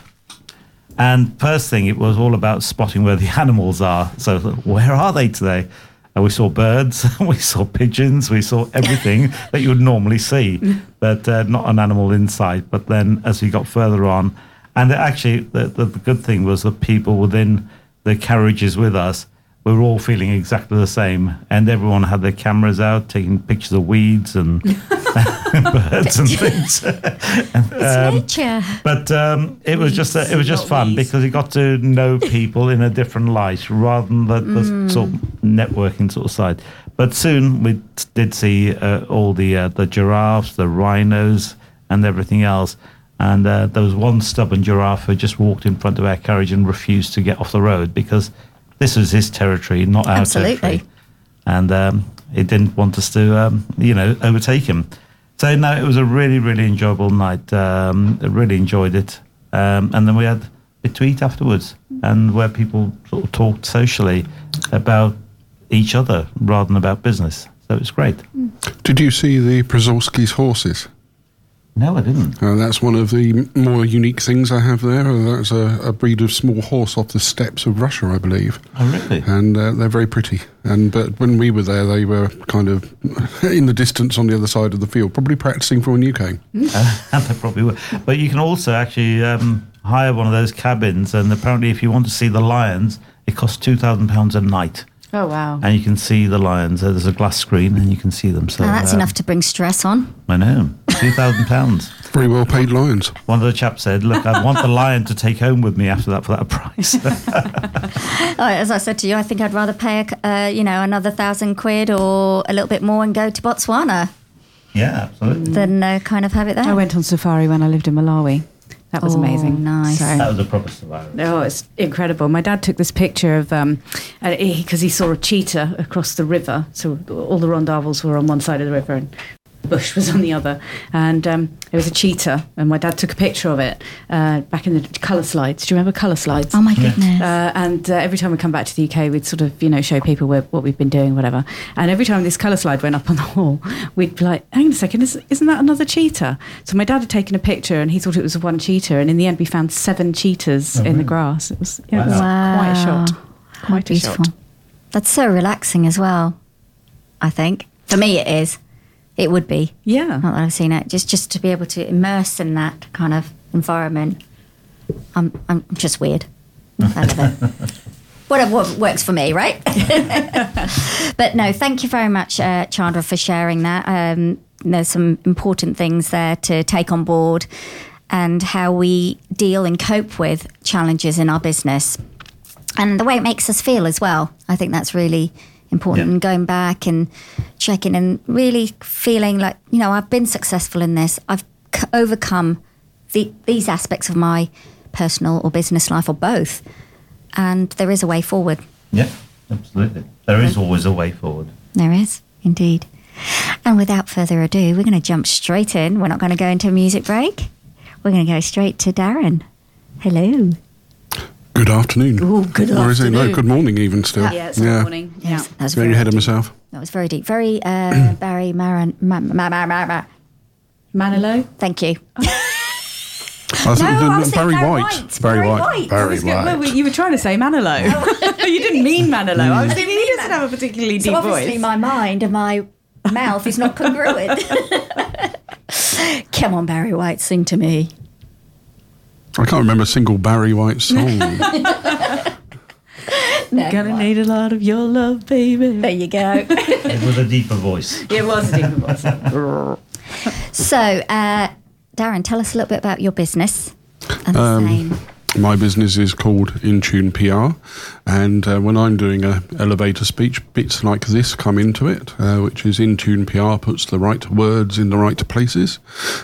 And first thing, it was all about spotting where the animals are. So, where are they today? And we saw birds, we saw pigeons, we saw everything that you would normally see, but uh, not an animal inside. But then, as we got further on, and actually, the, the, the good thing was the people within the carriages with us we were all feeling exactly the same, and everyone had their cameras out, taking pictures of weeds and birds and things. It's nature. But um, it was just it was just fun weeds. because you got to know people in a different light rather than the, the Mm. sort of networking sort of side. But soon we did see uh, all the uh, the giraffes, the rhinos, and everything else. And uh, there was one stubborn giraffe who just walked in front of our carriage and refused to get off the road because this was his territory, not our Absolutely. territory. And um, he didn't want us to, um, you know, overtake him. So no, it was a really, really enjoyable night. Um, I really enjoyed it. Um, and then we had a tweet afterwards, and where people sort of talked socially about each other rather than about business. So it was great. Did you see the Przewalski's horses? No, I didn't. Uh, that's one of the more unique things I have there. Uh, That's a, a breed of small horse off the steppes of Russia, I believe. Oh, really? And uh, they're very pretty. And but when we were there, they were kind of in the distance on the other side of the field, probably practicing for when you came. Uh, they probably were. But you can also actually um, hire one of those cabins, and apparently, if you want to see the lions, it costs two thousand pounds a night, Oh wow! and you can see the lions. Uh, There's a glass screen, and you can see them. So Now that's uh, enough to bring stress on. I know, two thousand pounds. Very well paid lions. One of the chaps said, "Look, I want the lion to take home with me after that for that price." Oh, as I said to you, I think I'd rather pay, a c- uh, you know, another thousand quid or a little bit more and go to Botswana yeah, absolutely. than uh, kind of have it there. I went on safari when I lived in Malawi. That was Oh, amazing. nice. So- That was a proper survival. Oh, it's incredible. My dad took this picture of um, because he, saw a cheetah across the river. So all the rondavels were on one side of the river and the bush was on the other. And um, it was a cheetah, and my dad took a picture of it uh, back in the colour slides. Do you remember colour slides? Oh my goodness. Uh, and uh, every time we come back to the UK, we'd sort of, you know, show people where, what we've been doing, whatever. And every time this colour slide went up on the wall, we'd be like, hang on a second, is, isn't that another cheetah? So my dad had taken a picture and he thought it was one cheetah. And in the end, we found seven cheetahs in the grass. It was, yeah, it was Wow. quite a shot. How Quite a beautiful. shot. That's so relaxing as well, I think. For me, it is. It would be. Yeah. Not that I've seen it. Just just to be able to immerse in that kind of environment. I'm, I'm just weird. I love it. Whatever wo- works for me, right? but no, thank you very much, uh, Chandra, for sharing that. Um, there's some important things there to take on board and how we deal and cope with challenges in our business and the way it makes us feel as well. I think that's really important. Yeah. And going back and checking and really feeling like you know I've been successful in this. I've c- overcome the, these aspects of my personal or business life or both, and there is a way forward. Yeah, absolutely. There is always a way forward. There is indeed. And without further ado, we're going to jump straight in. We're not going to go into a music break. We're going to go straight to Darren. Hello. Good afternoon. Ooh, good Or is it? No, afternoon. good morning even still. Yeah, it's yeah. morning. Yeah. Yes, that was Getting very ahead of deep. myself. That was very deep. Very uh, Barry Maran. Ma, ma, ma, ma, ma. Manilow. Thank you. I think No, the- I was Barry Barry White. White. Barry Barry White. White. Barry was. White. Well, you were trying to say Manilow. you didn't mean Manilow. I was thinking he doesn't have a particularly deep So obviously voice. my mind and my mouth is not congruent. Come on, Barry White, sing to me. I can't remember a single Barry White song. Gonna need a lot of your love, baby. There you go. it was a deeper voice. It was a deep voice. so, uh, Darren, tell us a little bit about your business. And the Um, same. My business is called Intune PR, and uh, when I'm doing a elevator speech, bits like this come into it, uh, which is Intune PR puts the right words in the right places,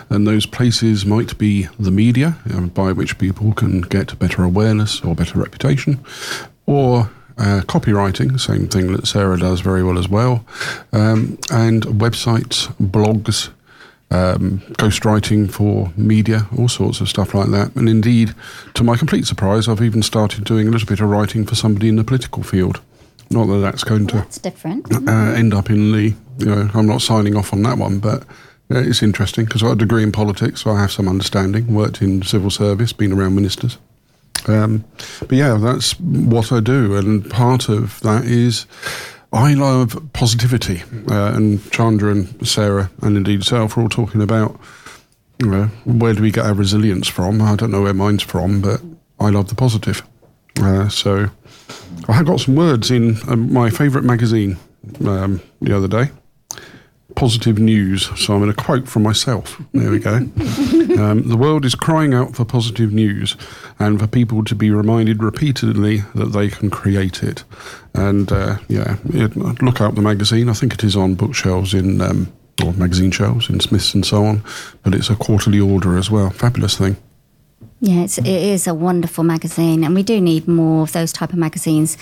and those places might be the media, uh, by which people can get better awareness or better reputation, or uh, copywriting, same thing that Sarah does very well as well, um, and websites, blogs, um, ghostwriting for media, all sorts of stuff like that. And indeed, to my complete surprise, I've even started doing a little bit of writing for somebody in the political field. Not that that's going to That's different. uh, end up in the, you know, I'm not signing off on that one, but it's interesting because I've a degree in politics, so I have some understanding, worked in civil service, been around ministers. Um, but yeah, that's what I do, and part of that is I love positivity. Uh, and Chandra and Sarah, and indeed Self, are all talking about you know, where do we get our resilience from? I don't know where mine's from, but I love the positive. Uh, so I have got some words in um, my favourite magazine um, the other day. Positive news. So I'm going to quote from myself. There we go. um, the world is crying out for positive news and for people to be reminded repeatedly that they can create it. And uh, yeah, it, look out the magazine. I think it is on bookshelves in um, or magazine shelves in Smiths and so on. But it's a quarterly order as well. Fabulous thing. Yeah, it's, it is a wonderful magazine, and we do need more of those type of magazines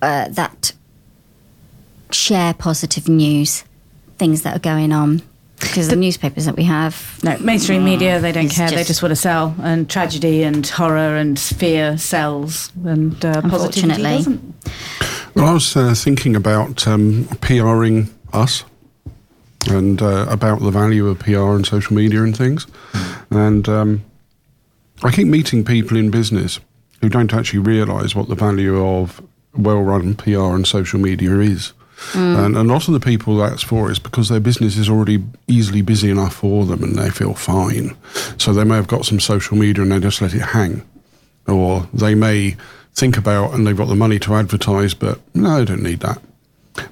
uh, that share positive news, things that are going on. Because the, newspapers that we have, No, mainstream media, they don't It's care. they just- just want to sell. And tragedy and horror and fear sells. And uh, positivity Unfortunately. doesn't. Well, I was uh, thinking about um, PRing us and uh, about the value of PR and social media and things. And um, I keep meeting people in business who don't actually realise what the value of well run PR and social media is. Mm. And a lot of the people that's for is because their business is already easily busy enough for them and they feel fine. So they may have got some social media and they just let it hang. Or they may think about and they've got the money to advertise, but no, they don't need that.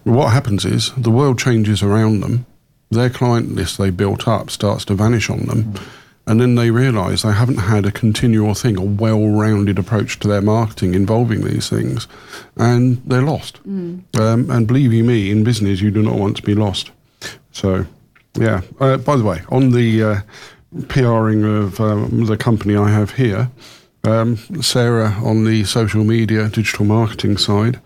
What happens is the world changes around them, their client list they built up starts to vanish on them, mm. And then they realise they haven't had a continual thing, a well rounded approach to their marketing involving these things, and they're lost. Um, and believe you me, in business, you do not want to be lost. So, yeah. Uh, by the way, on the uh, PRing of um, the company I have here, um, Sarah on the social media digital marketing side,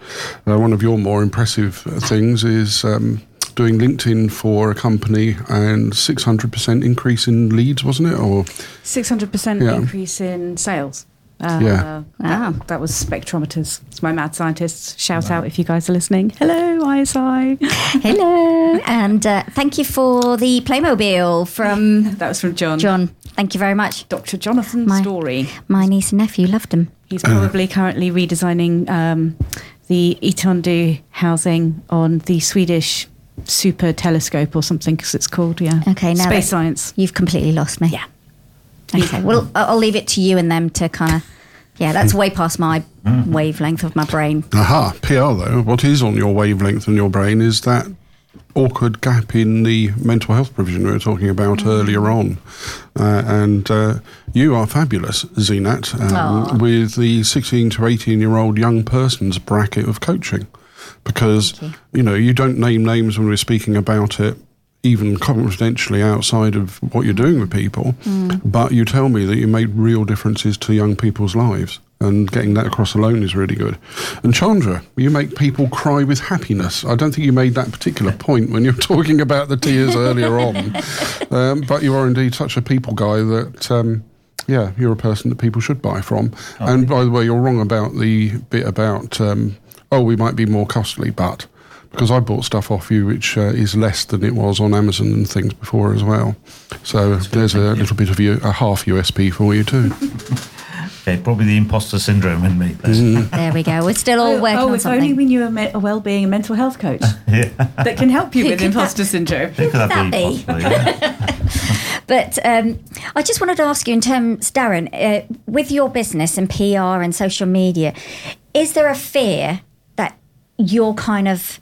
uh, one of your more impressive things is um, doing LinkedIn for a company and 600% increase in leads, wasn't it? Or 600% Yeah. increase in sales. Uh, Yeah. Wow. that, that was spectrometers. It's my mad scientists. Shout out if you guys are listening. Hello, ISI. hello, and uh, thank you for the Playmobil from that was from John. John. Thank you very much. Dr. Jonathan My- Story. My niece and nephew loved them. He's probably currently redesigning um, the Itondu housing on the Swedish super telescope or something, because it's called, yeah. Okay, now Space science. You've completely lost me. Yeah. Okay. Well, I- I'll leave it to you and them to kind of. Yeah, that's way past my wavelength of my brain. Aha, PR though, what is on your wavelength and your brain is that awkward gap in the mental health provision we were talking about earlier on. Uh, and uh, you are fabulous, Zeenat, um, with the 16 to 18 year old young person's bracket of coaching. Because Thank you. know you don't name names when we're speaking about it even confidentially outside of what you're doing with people but you tell me that you made real differences to young people's lives and getting that across alone is really good. And chandra you make people cry with happiness. I don't think you made that particular point when you're talking about the tears earlier on. Um, but you are indeed such a people guy that um, yeah, you're a person that people should buy from. And by the way, you're wrong about the bit about, um, oh, we might be more costly, but because I bought stuff off you which uh, is less than it was on Amazon and things before as well. So there's a little bit of you, a half USP for you too. Okay, probably the imposter syndrome in me. there. There we go. We're still all Oh, working oh, on if only something. we knew a, me- a well-being and mental health coach that can help you Who with could that- imposter syndrome. Who could that that be? be? Possibly, yeah. But um, I just wanted to ask you, in terms, Darren, uh, with your business and PR and social media, is there a fear that your kind of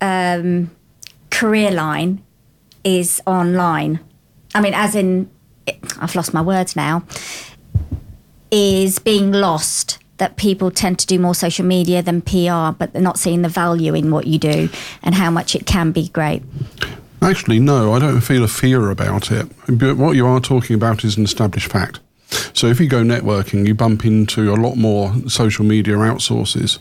um, career line is online? I mean, as in, I've lost my words now. Is being lost that people tend to do more social media than PR, but they're not seeing the value in what you do and how much it can be great. Actually, no, I don't feel a fear about it. But what you are talking about is an established fact. So if you go networking, you bump into a lot more social media outsources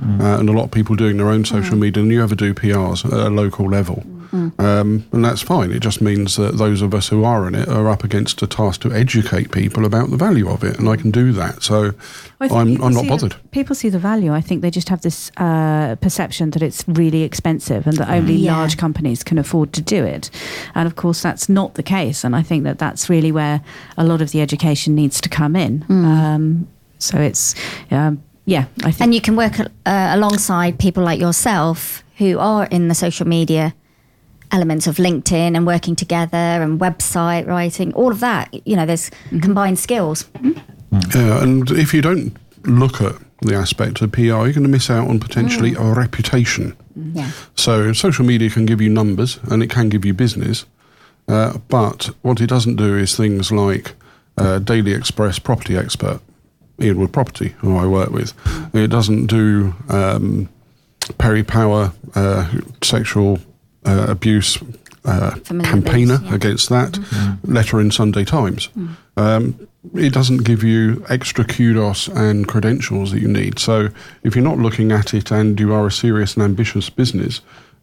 uh, and a lot of people doing their own social media and you ever do PRs at a local level. Um, and that's fine. It just means that those of us who are in it are up against a task to educate people about the value of it, and I can do that. So I think I'm, I'm not bothered. The, people see the value. I think they just have this uh, perception that it's really expensive and that only Yeah. large companies can afford to do it. And of course, that's not the case. And I think that that's really where a lot of the education needs to come in. Um, so it's, um, yeah, I think. And you can work uh, alongside people like yourself who are in the social media elements of LinkedIn and working together and website writing, all of that. You know, there's combined skills. Yeah, and if you don't look at the aspect of PR, you're going to miss out on potentially a reputation. Yeah. So social media can give you numbers and it can give you business, uh, but what it doesn't do is things like uh, Daily Express Property Expert, Ian Wood Property, who I work with. It doesn't do um, Perry Power uh, sexual uh, abuse uh, campaigner abuse, yeah. against that letter in Sunday Times. Um, it doesn't give you extra kudos and credentials that you need. So if you're not looking at it and you are a serious and ambitious business,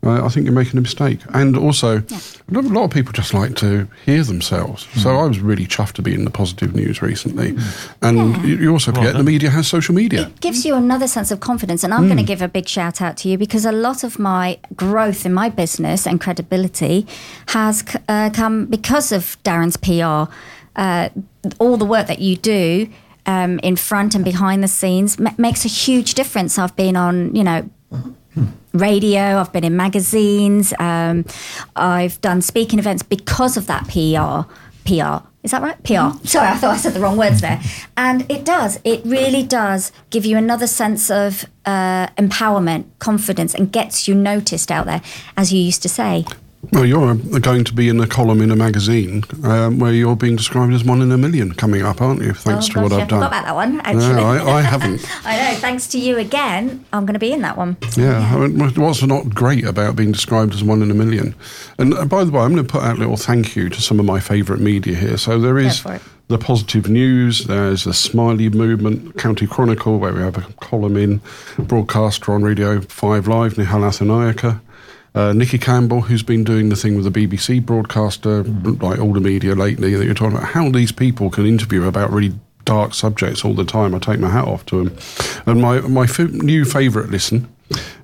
uh, I think you're making a mistake. And also, a lot- a lot of people just like to hear themselves. So I was really chuffed to be in the positive news recently. And you, you also forget the media has social media. It gives you another sense of confidence. And I'm going to give a big shout out to you because a lot of my growth in my business and credibility has c- uh, come because of Darren's PR. Uh, all the work that you do um, in front and behind the scenes ma- makes a huge difference. I've been on, you know, radio, I've been in magazines, um, I've done speaking events because of that PR. PR. Is that right? PR. Sorry, I thought I said the wrong words there. And it does. It really does give you another sense of uh, empowerment, confidence, and gets you noticed out there, as you used to say. Well, you're uh, going to be in a column in a magazine um, where you're being described as one in a million coming up, aren't you? Thanks oh, to what gosh, I've I done. forgot about that one, actually. No, I, I haven't. I know. Thanks to you again, I'm going to be in that one. So, Yeah, I mean, what's not great about being described as one in a million? And uh, by the way, I'm going to put out a little thank you to some of my favourite media here. So there is the Positive News, there's the Smiley Movement, County Chronicle, where we have a column in, broadcaster on Radio 5 Live, Nihal Arthanayake. Uh, Nicky Campbell, who's been doing the thing with the BBC broadcaster, like all the media lately, that you're talking about, how these people can interview about really dark subjects all the time. I take my hat off to them. And my my f- new favourite listen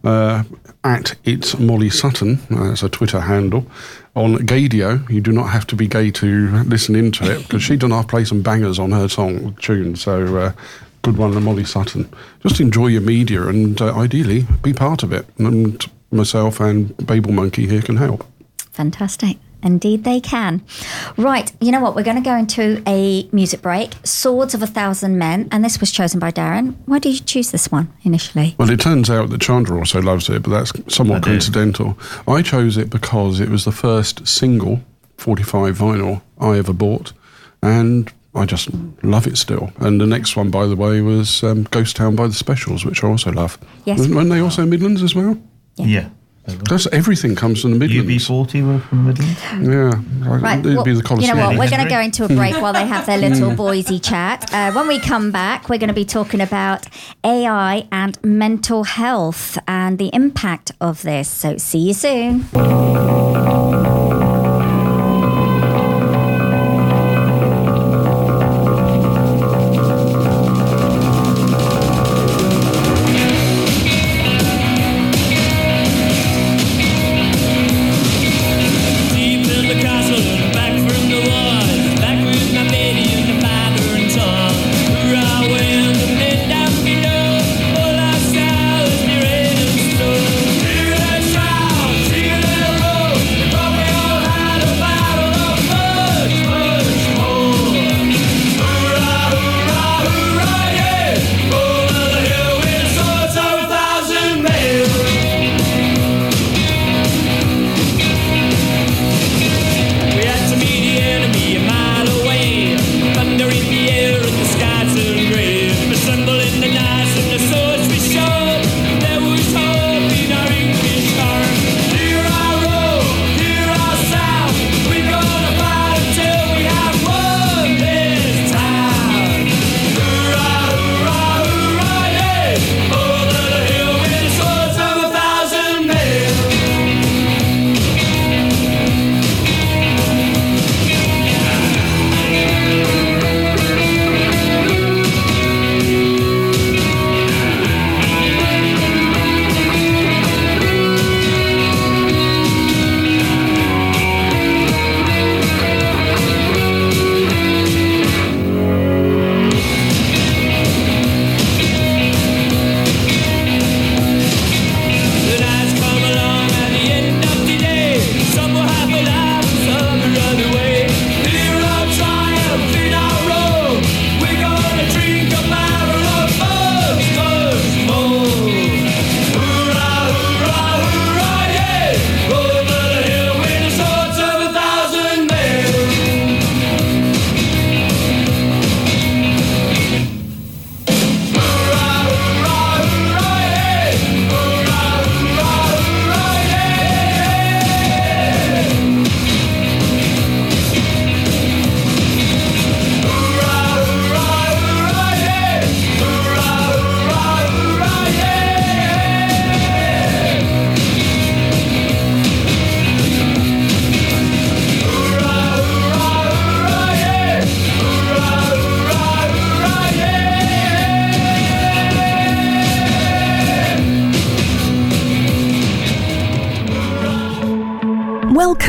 uh, at it's Molly Sutton, uh, that's a Twitter handle, on Gaydio. You do not have to be gay to listen into it because she done half play some bangers on her song tune. So. Uh, Good one, Molly Sutton. Just enjoy your media and uh, ideally be part of it. And myself and babelmonkey here can help. Fantastic. Indeed, they can. Right, you know what? We're going to go into a music break. Swords of a Thousand Men, and this was chosen by Darren. Why did you choose this one initially? Well, it turns out that Chandra also loves it, but that's somewhat I do. coincidental. I chose it because it was the first single 45 vinyl I ever bought, and I just love it still. And the next one, by the way, was um, Ghost Town by the Specials, which I also love. Yes. Wasn't- Weren't they also Midlands as well? Yeah. That's everything comes from the Midlands. UB40 were from the Midlands. Yeah, Right, it'd well, be the you know what? We're going to go into a break while they have their little Boise chat. Uh, when we come back, we're going to be talking about AI and mental health and the impact of this. So, see you soon.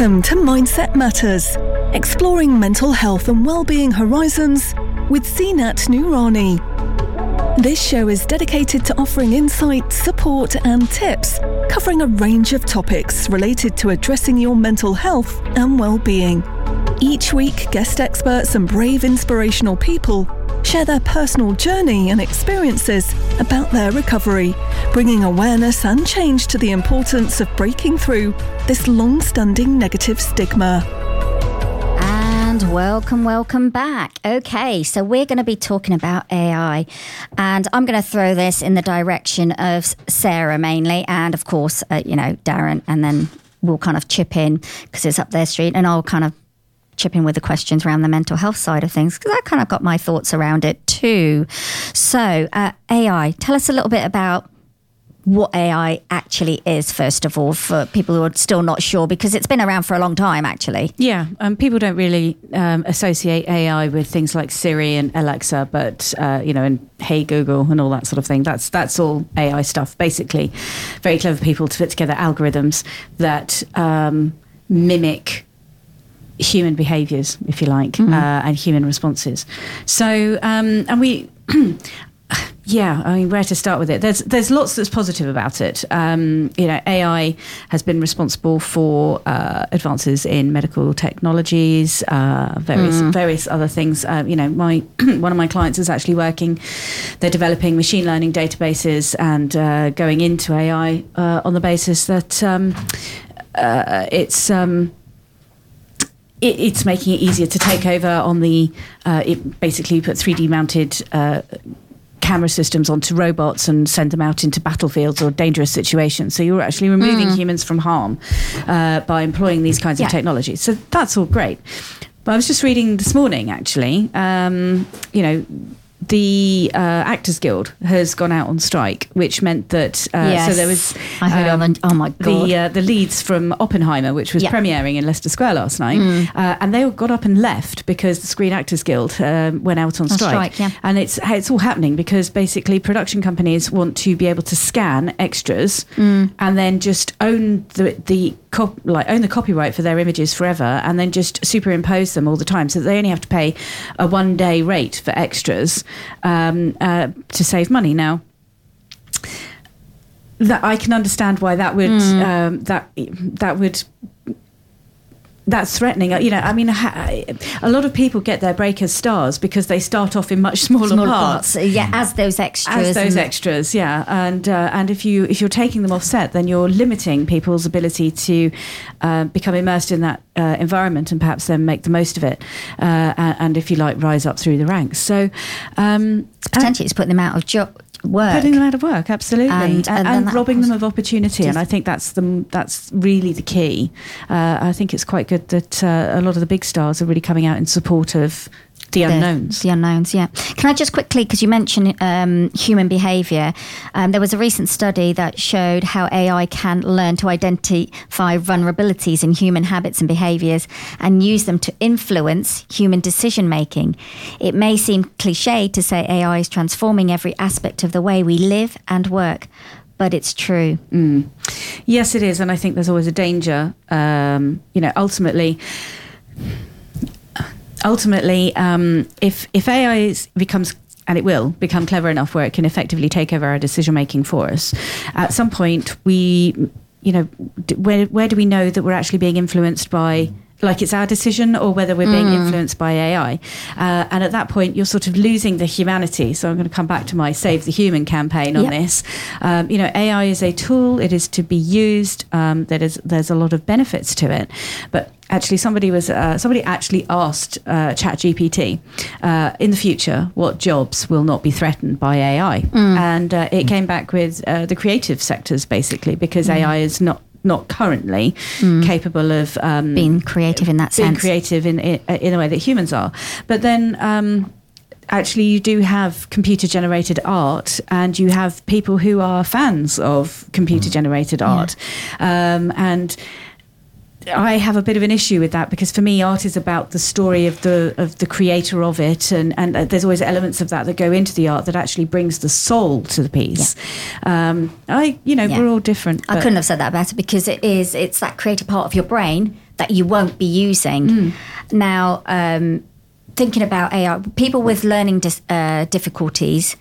Welcome to Mindset Matters, exploring mental health and well-being horizons with Zeenat Noorani. This show is dedicated to offering insight, support, and tips covering a range of topics related to addressing your mental health and well-being. Each week, guest experts and brave inspirational people share their personal journey and experiences about their recovery, bringing awareness and change to the importance of breaking through this long standing negative stigma. And welcome, welcome back. Okay, so we're going to be talking about AI, and I'm going to throw this in the direction of Sarah mainly, and of course, uh, you know, Darren, and then we'll kind of chip in because it's up their street, and I'll kind of chip in with the questions around the mental health side of things because I kind of got my thoughts around it too. So, uh, AI, tell us a little bit about what AI actually is, first of all, for people who are still not sure, because it's been around for a long time, actually. Yeah, um, people don't really um, associate AI with things like Siri and Alexa, but uh, you know, and Hey Google and all that sort of thing. That's that's all AI stuff. Basically, very clever people to put together algorithms that um, mimic human behaviors, if you like, uh, and human responses. So, um, and we. Yeah, I mean, where to start with it? There's there's lots that's positive about it. Um, you know, AI has been responsible for uh, advances in medical technologies, uh, various various other things. Uh, you know, my one of my clients is actually working. They're developing machine learning databases and uh, going into AI uh, on the basis that um, uh, it's. Um, it's making it easier to take over on the. Uh, it basically put 3D mounted. Uh, camera systems onto robots and send them out into battlefields or dangerous situations. So you're actually removing humans from harm uh, by employing these kinds Yeah. of technologies. So that's all great. But I was just reading this morning, actually. Um, you know, the uh, Actors Guild has gone out on strike, which meant that uh, yes. so there was I heard um, on the, oh my God. the uh, the leads from Oppenheimer, which was Yeah. premiering in Leicester Square last night, uh, and they all got up and left because the Screen Actors Guild um, went out on On strike. strike, yeah. And it's it's all happening because basically production companies want to be able to scan extras Mm. and then just own the the cop, like own the copyright for their images forever, and then just superimpose them all the time, so they only have to pay a one day rate for extras um, uh, to save money. Now that I can understand why that would Mm. um, that that would that's threatening. Uh, You know, I mean, a lot of people get their break as stars because they start off in much smaller, Smaller parts. parts. Yeah, as those extras. As those extras, yeah, and uh, and if you if you're taking them off set, then you're limiting people's ability to uh, become immersed in that uh, environment and perhaps then make the most of it, uh, and, and if you like, rise up through the ranks. So, um, Potentially, it's putting them out of jo- work. Putting them out of work, absolutely, And- and, and and, robbing them of opportunity. And I think that's the that's really the key. Uh, I think it's quite good that uh, a lot of the big stars are really coming out in support of the the- unknowns. The unknowns, yeah. Can I just quickly, because you mentioned um, human behaviour, um, there was a recent study that showed how AI can learn to identify vulnerabilities in human habits and behaviours and use them to influence human decision making. It may seem cliche to say AI is transforming every aspect of the way we live and work, but it's true. Yes, it is, and I think there's always a danger. Um, you know, ultimately, ultimately, um, if if AI is, becomes and it will become clever enough where it can effectively take over our decision making for us, at some point we, you know, d- where where do we know that we're actually being influenced by? Like it's our decision, or whether we're being influenced by AI, uh, and at that point you're sort of losing the humanity. So I'm going to come back to my Save the Human campaign on Yep. this. Um, you know, AI is a tool; it is to be used. Um, there is there's a lot of benefits to it, but actually, somebody was uh, somebody actually asked uh, ChatGPT uh, in the future what jobs will not be threatened by AI, and uh, it came back with uh, the creative sectors basically because AI is not. Not currently capable of um, Being creative in that being sense. Being creative in, in in a way that humans are. But then um, actually you do have computer generated art and you have people who are fans of computer generated art. Um, and I have a bit of an issue with that because for me, art is about the story of the of the creator of it, and and uh, there's always elements of that that go into the art that actually brings the soul to the piece. Um, I, you know, Yeah. we're all different. I couldn't have said that better because it is it's that creative part of your brain that you won't be using. Now, um, thinking about AI, people with learning dis- uh, difficulties,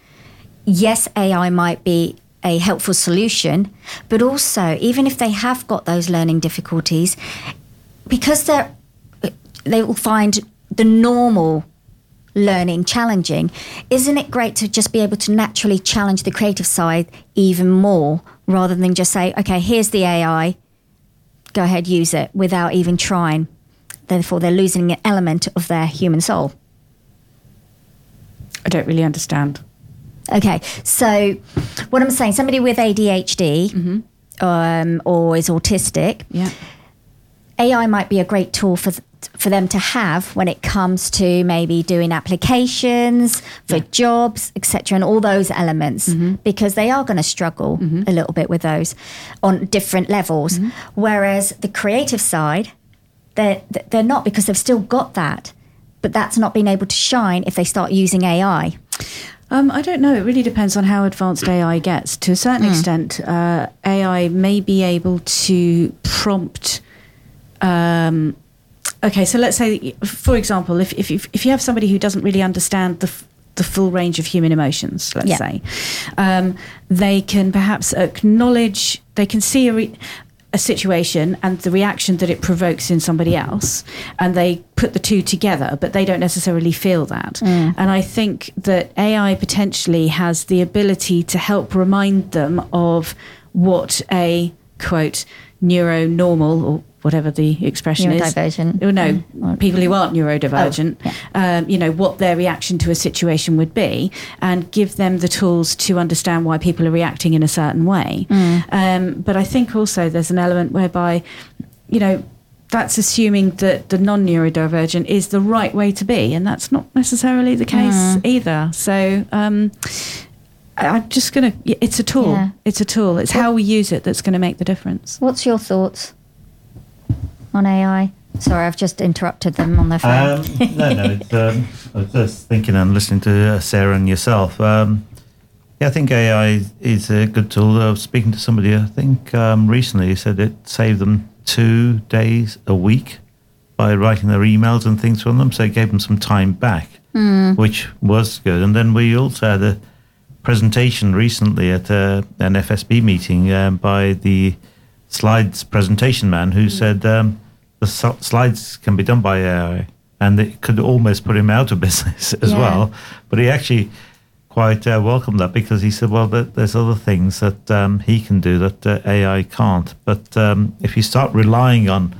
yes, AI might be a helpful solution, but also even if they have got those learning difficulties, because they're they will find the normal learning challenging isn't it great to just be able to naturally challenge the creative side even more rather than just say okay here's the ai go ahead use it without even trying. Therefore they're losing an element of their human soul. I don't really understand. Okay, so what I'm saying, somebody with ADHD mm-hmm. um, or is autistic, Yeah. AI might be a great tool for th- for them to have when it comes to maybe doing applications for jobs, etc., and all those elements, mm-hmm. because they are going to struggle mm-hmm. a little bit with those on different levels. Whereas the creative side, they're they're not because they've still got that, but that's not being able to shine if they start using AI. Um, I don't know. It really depends on how advanced AI gets. To a certain extent, uh, AI may be able to prompt. Um, okay, so let's say, for example, if if if if you have somebody who doesn't really understand the f- the full range of human emotions, let's Yeah. say, um, they can perhaps acknowledge. They can see a. Re- a situation and the reaction that it provokes in somebody else, and they put the two together, but they don't necessarily feel that. Mm. And I think that AI potentially has the ability to help remind them of what a quote neuronormal or whatever the expression is. Neurodivergent. Oh, no, Mm. people who aren't neurodivergent, Oh, um, you know, what their reaction to a situation would be and give them the tools to understand why people are reacting in a certain way. Mm. Um, but I think also there's an element whereby, you know, that's assuming that the non neurodivergent is the right way to be, and that's not necessarily the case Mm. either. So, um, I'm just going to, it's a tool. Yeah. It's a tool. It's how we use it that's going to make the difference. What's your thoughts on AI? Sorry, I've just interrupted them on their phone. Um, no, no. It's, um, I was just thinking and listening to uh, Sarah and yourself. Um, yeah, I think AI is a good tool. I was speaking to somebody, I think um, recently, who said it saved them two days a week by writing their emails and things from them. So it gave them some time back, which was good. And then we also had a presentation recently at uh, an FSB meeting um, by the slides presentation man who said um, the slides can be done by AI and it could almost put him out of business as Yeah. well. But he actually quite uh, welcomed that because he said, well, there's other things that um, he can do that uh, AI can't. But um, if you start relying on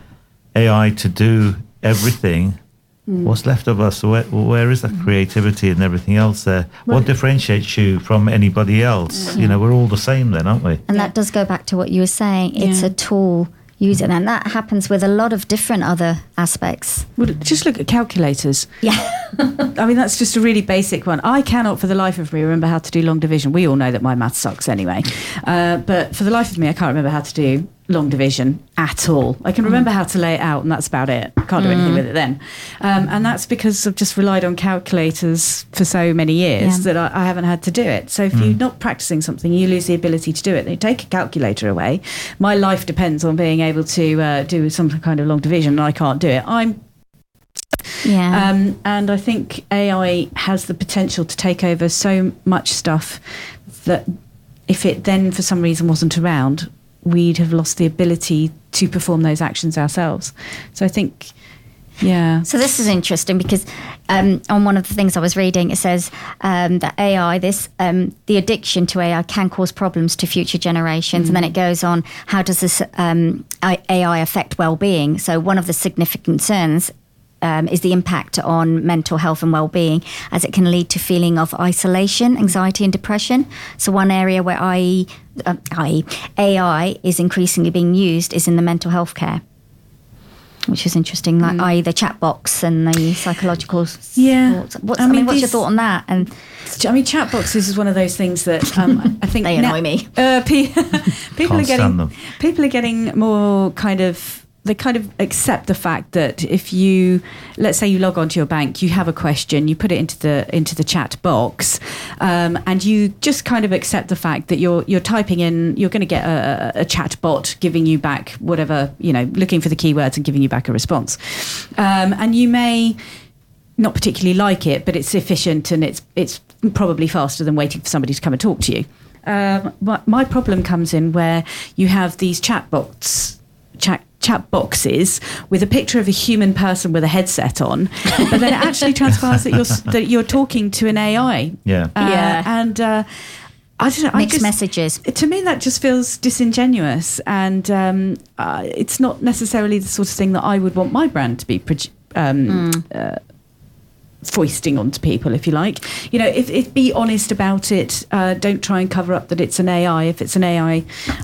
AI to do everything, what's left of us? Where, where is that creativity and everything else there? What differentiates you from anybody else? You know, we're all the same then, aren't we? And that does go back to what you were saying. It's Yeah. a tool. Use it, and that happens with a lot of different other aspects. Well, just look at calculators. Yeah, I mean, that's just a really basic one. I cannot, for the life of me, remember how to do long division. We all know that my math sucks anyway. Uh, but for the life of me, I can't remember how to do long division at all. I can remember how to lay it out, and that's about it. Can't do anything with it then. Um, and that's because I've just relied on calculators for so many years Yeah. that I, I haven't had to do it. So if you're not practicing something, you lose the ability to do it. They take a calculator away. My life depends on being able to uh, do some kind of long division, and I can't do it. I'm yeah. um, and I think AI has the potential to take over so much stuff that if it then for some reason wasn't around, we'd have lost the ability to perform those actions ourselves. So I think, yeah. So this is interesting because um, on one of the things I was reading, it says um, that AI, this um, the addiction to AI can cause problems to future generations, and then it goes on. How does this um, AI affect well-being? So one of the significant concerns. Um, is the impact on mental health and well-being as it can lead to feeling of isolation anxiety and depression so one area where IE, uh, IE, ai is increasingly being used is in the mental health care which is interesting, like i.e. the chat box and the psychological Yeah. What's, I I, mean, mean, what's your thought on that? And I mean, chat boxes is one of those things that um, I think They now- annoy me. Uh, people Can't are getting stand them. people are getting more kind of they kind of accept the fact that if you let's say you log onto your bank you have a question you put it into the into the chat box um, and you just kind of accept the fact that you're you're typing in you're going to get a, a chat bot giving you back whatever you know looking for the keywords and giving you back a response um, and you may not particularly like it, but it's efficient and it's it's probably faster than waiting for somebody to come and talk to you. Um, my, my problem comes in where you have these chat bots, chat chat boxes with a picture of a human person with a headset on, but then it actually transpires that you're that you're talking to an AI. Yeah. Uh, Yeah. and uh, I don't know. I mixed just- messages. to me that just feels disingenuous and um, uh, it's not necessarily the sort of thing that i would want my brand to be produ- um, uh, foisting onto people if you like. You know if, if be honest about it uh, don't try and cover up that it's an ai if it's an ai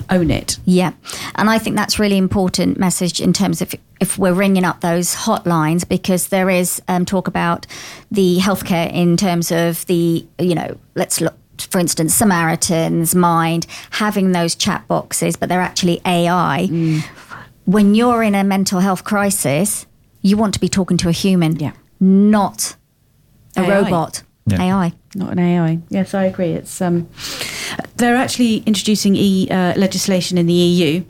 own it. Yeah, and I think that's really important message in terms of if we're ringing up those hotlines because there is um, talk about the healthcare in terms of the you know let's look for instance Samaritans Mind having those chat boxes, but they're actually AI. When you're in a mental health crisis, you want to be talking to a human, Yeah. not a AI. robot. Yeah. AI. not an ai yes i agree it's um, they're actually introducing e, uh, legislation in the eu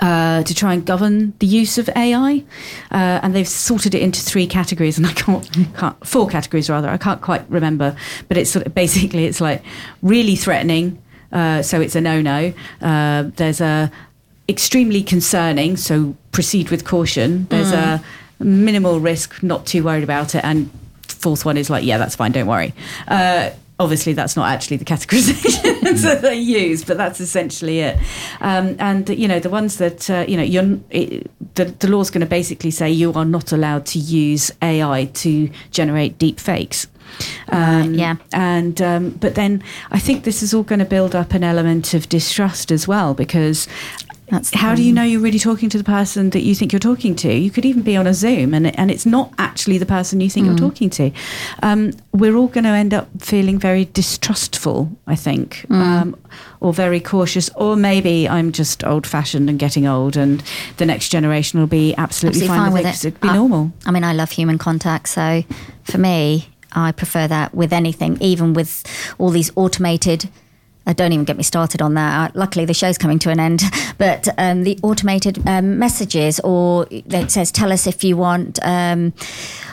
uh, to try and govern the use of AI, uh, and they've sorted it into three categories, and I can't, can't four categories rather. I can't quite remember, but it's sort of basically it's like really threatening, uh, so it's a no-no. Uh, there's a extremely concerning, so proceed with caution. There's a minimal risk, not too worried about it, and fourth one is like yeah, that's fine, don't worry. Uh, obviously that's not actually the categorization that they use, but that's essentially it. Um, and you know the ones that uh, you know you're it, the the law's going to basically say you are not allowed to use AI to generate deep fakes. Um, yeah. and um, but then I think this is all going to build up an element of distrust as well because That's how do you know you're really talking to the person that you think you're talking to? You could even be on a Zoom and and it's not actually the person you think Mm. you're talking to. Um, we're all going to end up feeling very distrustful, I think, Mm. um, or very cautious, or maybe I'm just old fashioned and getting old, and the next generation will be absolutely, Absolutely fine, with it. It'd be I- normal. I mean, I love human contact, so for me, I prefer that with anything, even with all these automated. Uh, don't even get me started on that. Uh, luckily, the show's coming to an end. But um, the automated um, messages, or it says, "Tell us if you want," um,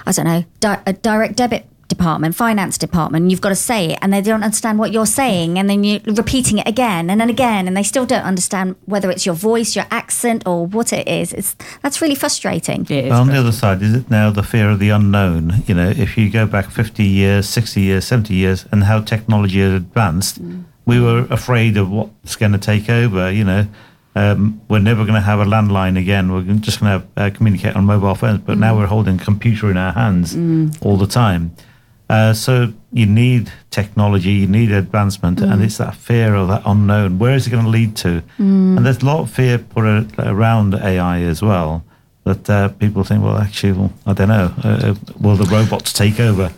I don't know, di- a direct debit department, finance department. You've got to say it, and they don't understand what you're saying, and then you're repeating it again and then again, and they still don't understand whether it's your voice, your accent, or what it is. It's that's really frustrating. It is But on the other side, is it now the fear of the unknown? You know, if you go back 50 years, 60 years, 70 years, and how technology has advanced, we were afraid of what's going to take over. You know, um, we're never going to have a landline again. We're just going to uh, communicate on mobile phones. But now we're holding a computer in our hands all the time. Uh, so you need technology, you need advancement, and it's that fear of that unknown. Where is it going to lead to? And there's a lot of fear put a, around AI as well. That uh, people think, well, actually, well, I don't know. Uh, uh, will the robots take over?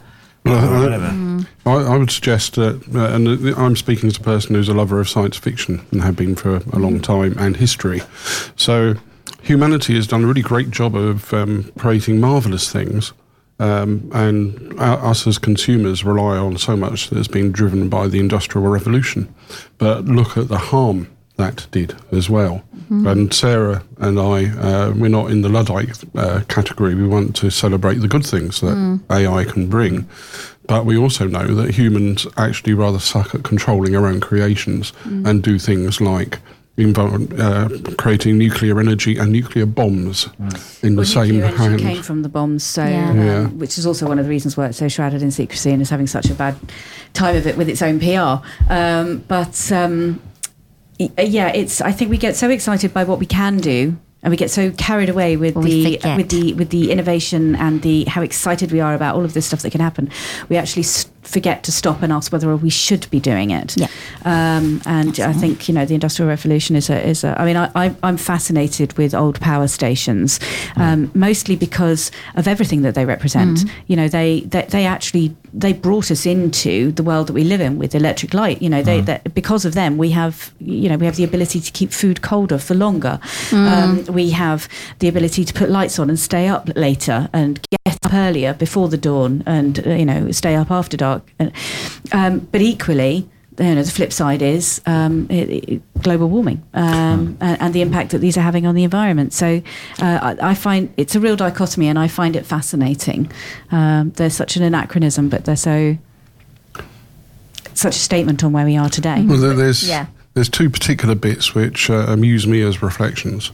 I- I, I would suggest that, uh, and I'm speaking as a person who's a lover of science fiction and have been for a long time, and history. So, humanity has done a really great job of um, creating marvelous things, um, and our, us as consumers rely on so much that's been driven by the Industrial Revolution. But look at the harm that did as well. And Sarah and I, uh, we're not in the Luddite uh, category. We want to celebrate the good things that AI can bring. But we also know that humans actually rather suck at controlling our own creations and do things like invo- uh, creating nuclear energy and nuclear bombs in the Well, same nuclear hand. came from the bombs, so Yeah. um, Yeah. which is also one of the reasons why it's so shrouded in secrecy and is having such a bad time of it with its own PR. Um, but um, y- Uh, yeah, it's. I think we get so excited by what we can do. And we get so carried away with the forget. with the with the innovation and the how excited we are about all of this stuff that can happen. We actually s- forget to stop and ask whether we should be doing it. Yeah. Um, and I think you know the industrial revolution is a is a. I mean, I, I I'm fascinated with old power stations, um, mostly because of everything that they represent. You know, they, they they actually they brought us into the world that we live in with electric light. You know, they, that because of them we have you know we have the ability to keep food colder for longer. Um, we have the ability to put lights on and stay up later and get up earlier before the dawn and uh, you know stay up after dark. And, um, but equally, you know, the flip side is um, it, it, global warming um, and, and the impact that these are having on the environment. So uh, I, I find it's a real dichotomy, and I find it fascinating. Um, they're such an anachronism, but they're so such a statement on where we are today. Well, there's Yeah. there's two particular bits which uh, amuse me as reflections.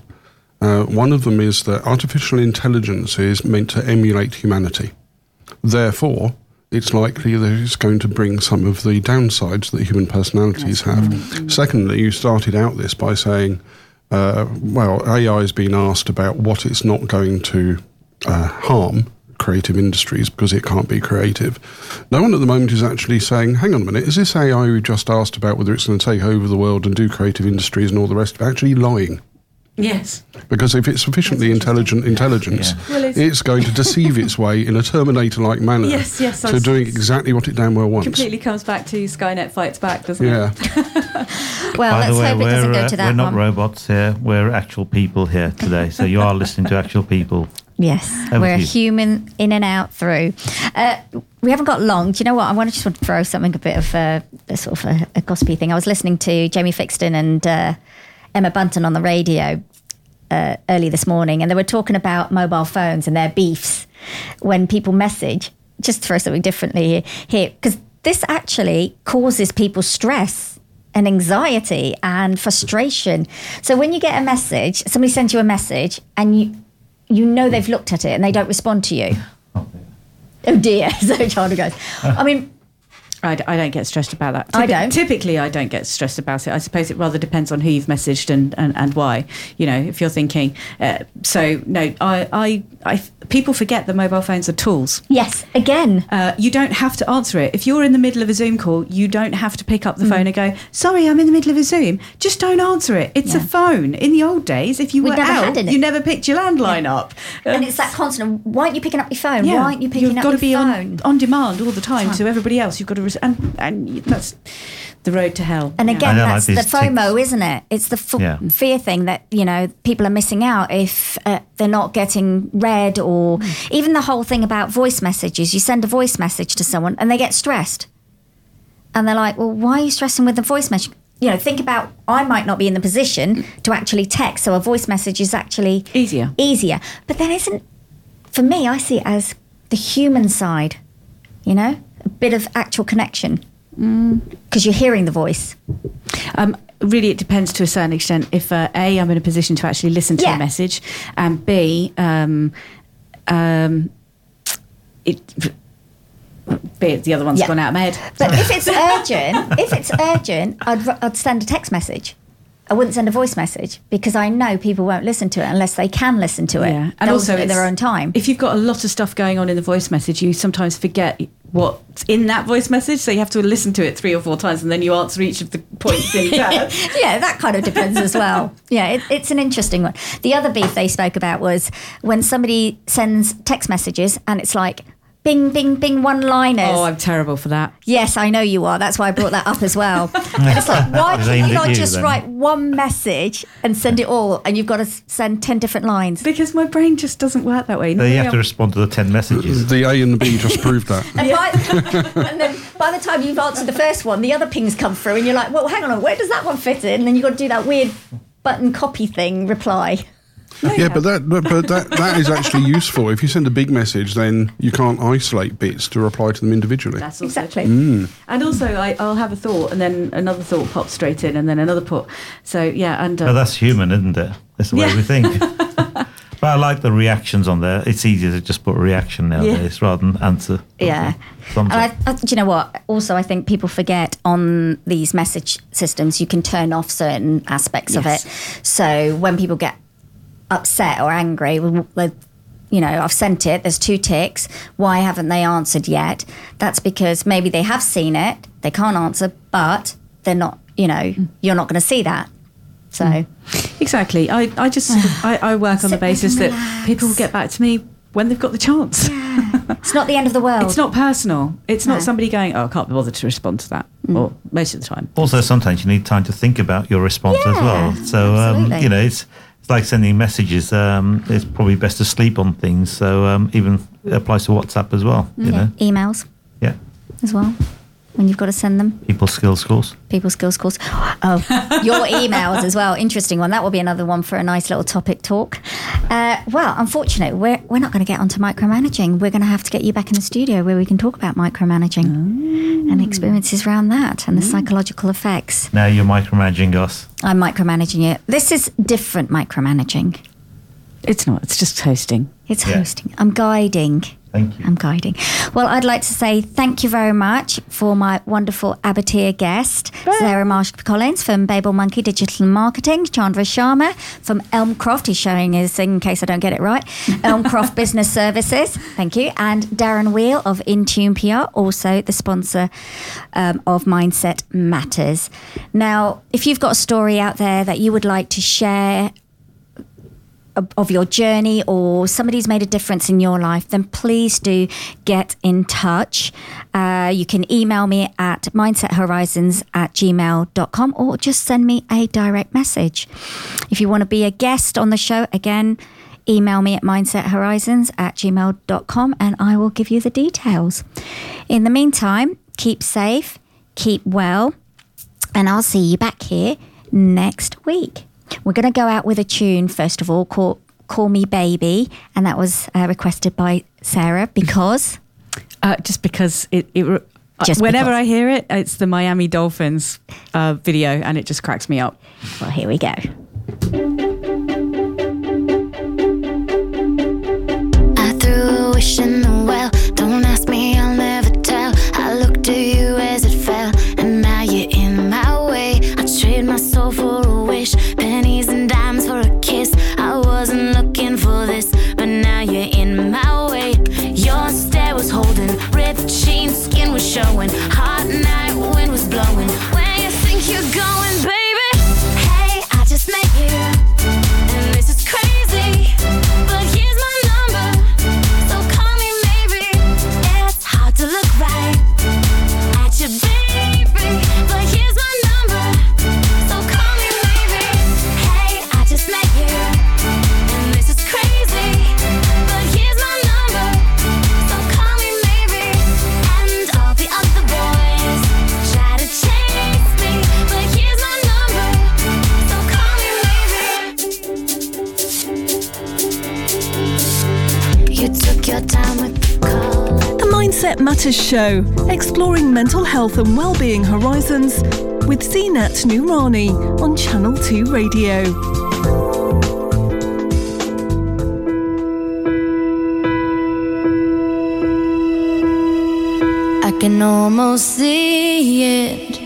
Uh, one of them is that artificial intelligence is meant to emulate humanity. Therefore, it's likely that it's going to bring some of the downsides that human personalities have. Secondly, you started out this by saying, uh, well, AI has been asked about what it's not going to uh, harm creative industries because it can't be creative. No one at the moment is actually saying, hang on a minute, is this AI we just asked about whether it's going to take over the world and do creative industries and all the rest of it actually lying? Yes. Because if it's sufficiently intelligent intelligence, Yeah. Well, it's- it's going to deceive its way in a Terminator-like manner Yes, yes, to was- doing exactly what it damn well wants. Completely comes back to Skynet fights back, doesn't it? Yeah. it? Well, By let's the way, hope it we're, doesn't go uh, to that we're not one. robots here. We're actual people here today. So you are listening to actual people. Yes, Over we're to human in and out through. Uh, we haven't got long. Do you know what? I want to just want to throw something a bit of a, a sort of a, a gossipy thing. I was listening to Jamie Theakston and uh, Emma Bunton on the radio uh, early this morning, and they were talking about mobile phones and their beefs when people message. Just throw something differently here, because this actually causes people stress and anxiety and frustration. So when you get a message, somebody sends you a message, and you you know they've looked at it and they don't respond to you. Oh dear. So Chandra goes, I mean, I, d- I don't get stressed about that. I don't. Typically, I don't get stressed about it. I suppose it rather depends on who you've messaged and, and, and why. You know, if you're thinking, uh, so no, I, I, I, people forget that mobile phones are tools. Yes, again. Uh, you don't have to answer it. If you're in the middle of a Zoom call, you don't have to pick up Mm. the phone and go, "Sorry, I'm in the middle of a Zoom." Just don't answer it. It's a phone. In the old days, if you We'd were out, you never picked your landline up. And Um, it's that constant. Why aren't you picking up your phone? yeah, Why aren't you picking you've up got to be on on demand all the time to everybody else. You've got to, res- and and that's the road to hell. And again, I don't that's like the FOMO, ticks. isn't it? It's the f- Yeah. fear thing that you know people are missing out if uh, they're not getting read, or even the whole thing about voice messages. You send a voice message to someone and they get stressed, and they're like, "Well, why are you stressing with the voice message?" You know, think about I might not be in the position to actually text, so a voice message is actually Easier. Easier, but then isn't for me? I see it as the human side. You know, a bit of actual connection because you're hearing the voice. Um, really, it depends to a certain extent. If uh, a, I'm in a position to actually listen to Yeah. a message, and b, um, um, it. B, the other one's Yeah. gone out of my head. But if it's urgent, if it's urgent, I'd, I'd send a text message. I wouldn't send a voice message because I know people won't listen to it unless they can listen to it. Yeah, and also at it's- their own time. If you've got a lot of stuff going on in the voice message, you sometimes forget what's in that voice message, so you have to listen to it three or four times, and then you answer each of the points in turn. yeah, that kind of depends as well. Yeah, it, it's an interesting one. The other beef they spoke about was when somebody sends text messages and it's like bing, bing, bing, one liners. Oh, I'm terrible for that. Yes, I know you are. That's why I brought that up as well. and it's like, why It's can aimed you at not you just then. write one message and send it all, and you've got to s- send ten different lines? Because my brain just doesn't work that way. So you have to respond to the 10 messages. The A and the B just proved that. And, by, and then by the time you've answered the first one, the other pings come through, and you're like, well, hang on, where does that one fit in? And then you've got to do that weird button copy thing reply. Yeah, but that but, but that that is actually useful. If you send a big message, then you can't isolate bits to reply to them individually. That's also Exactly. true. And also, I, I'll have a thought, and then another thought pops straight in, and then another put. So yeah, and uh, Well, that's human, isn't it? That's the way Yeah. we think. but I like the reactions on there. It's easier to just put a reaction nowadays rather than answer. Yeah. And. I, I, do you know what? Also, I think people forget on these message systems, you can turn off certain aspects of it. So when people get upset or angry, well, you know, I've sent it, there's two ticks. Why haven't they answered yet? That's because maybe they have seen it, they can't answer, but they're not, you know, mm. you're not going to see that. So, mm. exactly. I, I just I, I work on the basis that people will get back to me when they've got the chance. it's not the end of the world. It's not personal. It's No. not somebody going, "Oh, I can't be bothered to respond to that." Mm. Or most of the time. also, sometimes you need time to think about your response as well. So, um, you know, it's, it's like sending messages. Um, it's probably best to sleep on things. So, um, even it applies to WhatsApp as well. You Yeah. know, Emails yeah. as well, when you've got to send them. People skills course. People skills course. Oh, your emails as well. Interesting one. That will be another one for a nice little topic talk. Uh, well, unfortunately, we're, we're not going to get onto micromanaging. We're going to have to get you back in the studio where we can talk about micromanaging and experiences around that and the psychological effects. Now you're micromanaging us. I'm micromanaging it. This is different micromanaging. It's not. It's just hosting. It's Yeah. hosting. I'm guiding. Thank you. I'm guiding. Well, I'd like to say thank you very much for my wonderful Abbateer guest, Sarah Marsh-Collings from babelmonkey Digital Marketing, Chandra Sharma from Elmcroft, he's showing his thing in case I don't get it right, Elmcroft Business Services, thank you, and Darren Weale of Intune PR, also the sponsor um, of Mindset Matters. Now, if you've got a story out there that you would like to share of- your journey or somebody's made a difference in your life, then please do get in touch. Uh, you can email me at mindsethorizons at gmail.com or just send me a direct message. If you want to be a guest on the show, again, email me at mindsethorizons at gmail.com and I will give you the details. In the meantime, keep safe, keep well, and I'll see you back here next week. We're going to go out with a tune, first of all, called Call Me Maybe, and that was uh, requested by Sarah because. Uh, just because it. it re- uh, Just whenever because. I hear it, it's the Miami Dolphins uh, video, and it just cracks me up. Well, here we go. I threw a wish in the well. Mindset Matters Show, exploring mental health and well-being horizons with Zeenat Noorani on Channel 2 Radio. I can almost see it.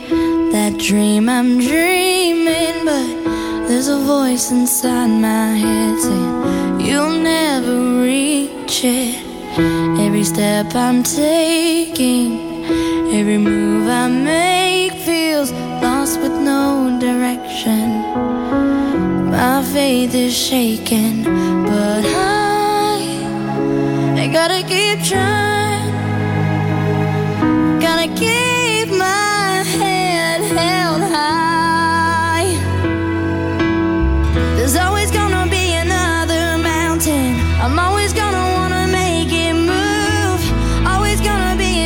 That dream I'm dreaming, but there's a voice inside my head saying, You'll never reach it. Every step I'm taking, every move I make feels lost with no direction. My faith is shaken, but I, I gotta keep trying.